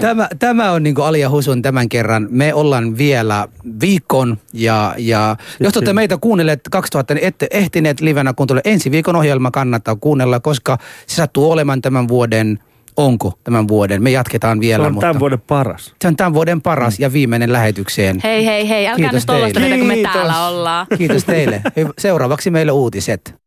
[SPEAKER 3] tämä, tämä, on niin Ali ja Husun tämän kerran. Me ollaan vielä viikon ja, ja jos olette meitä kuunnelleet 2000, ette ehtineet livenä, kun tulee ensi viikon ohjelma, kannattaa kuunnella, koska se sattuu olemaan tämän vuoden onko tämän vuoden. Me jatketaan vielä.
[SPEAKER 1] Se on mutta tämän vuoden paras.
[SPEAKER 3] Se on tämän vuoden paras mm. ja viimeinen lähetykseen.
[SPEAKER 4] Hei, hei, hei. Älkää Kiitos nyt olla kun me täällä ollaan.
[SPEAKER 3] Kiitos teille. Seuraavaksi meille uutiset.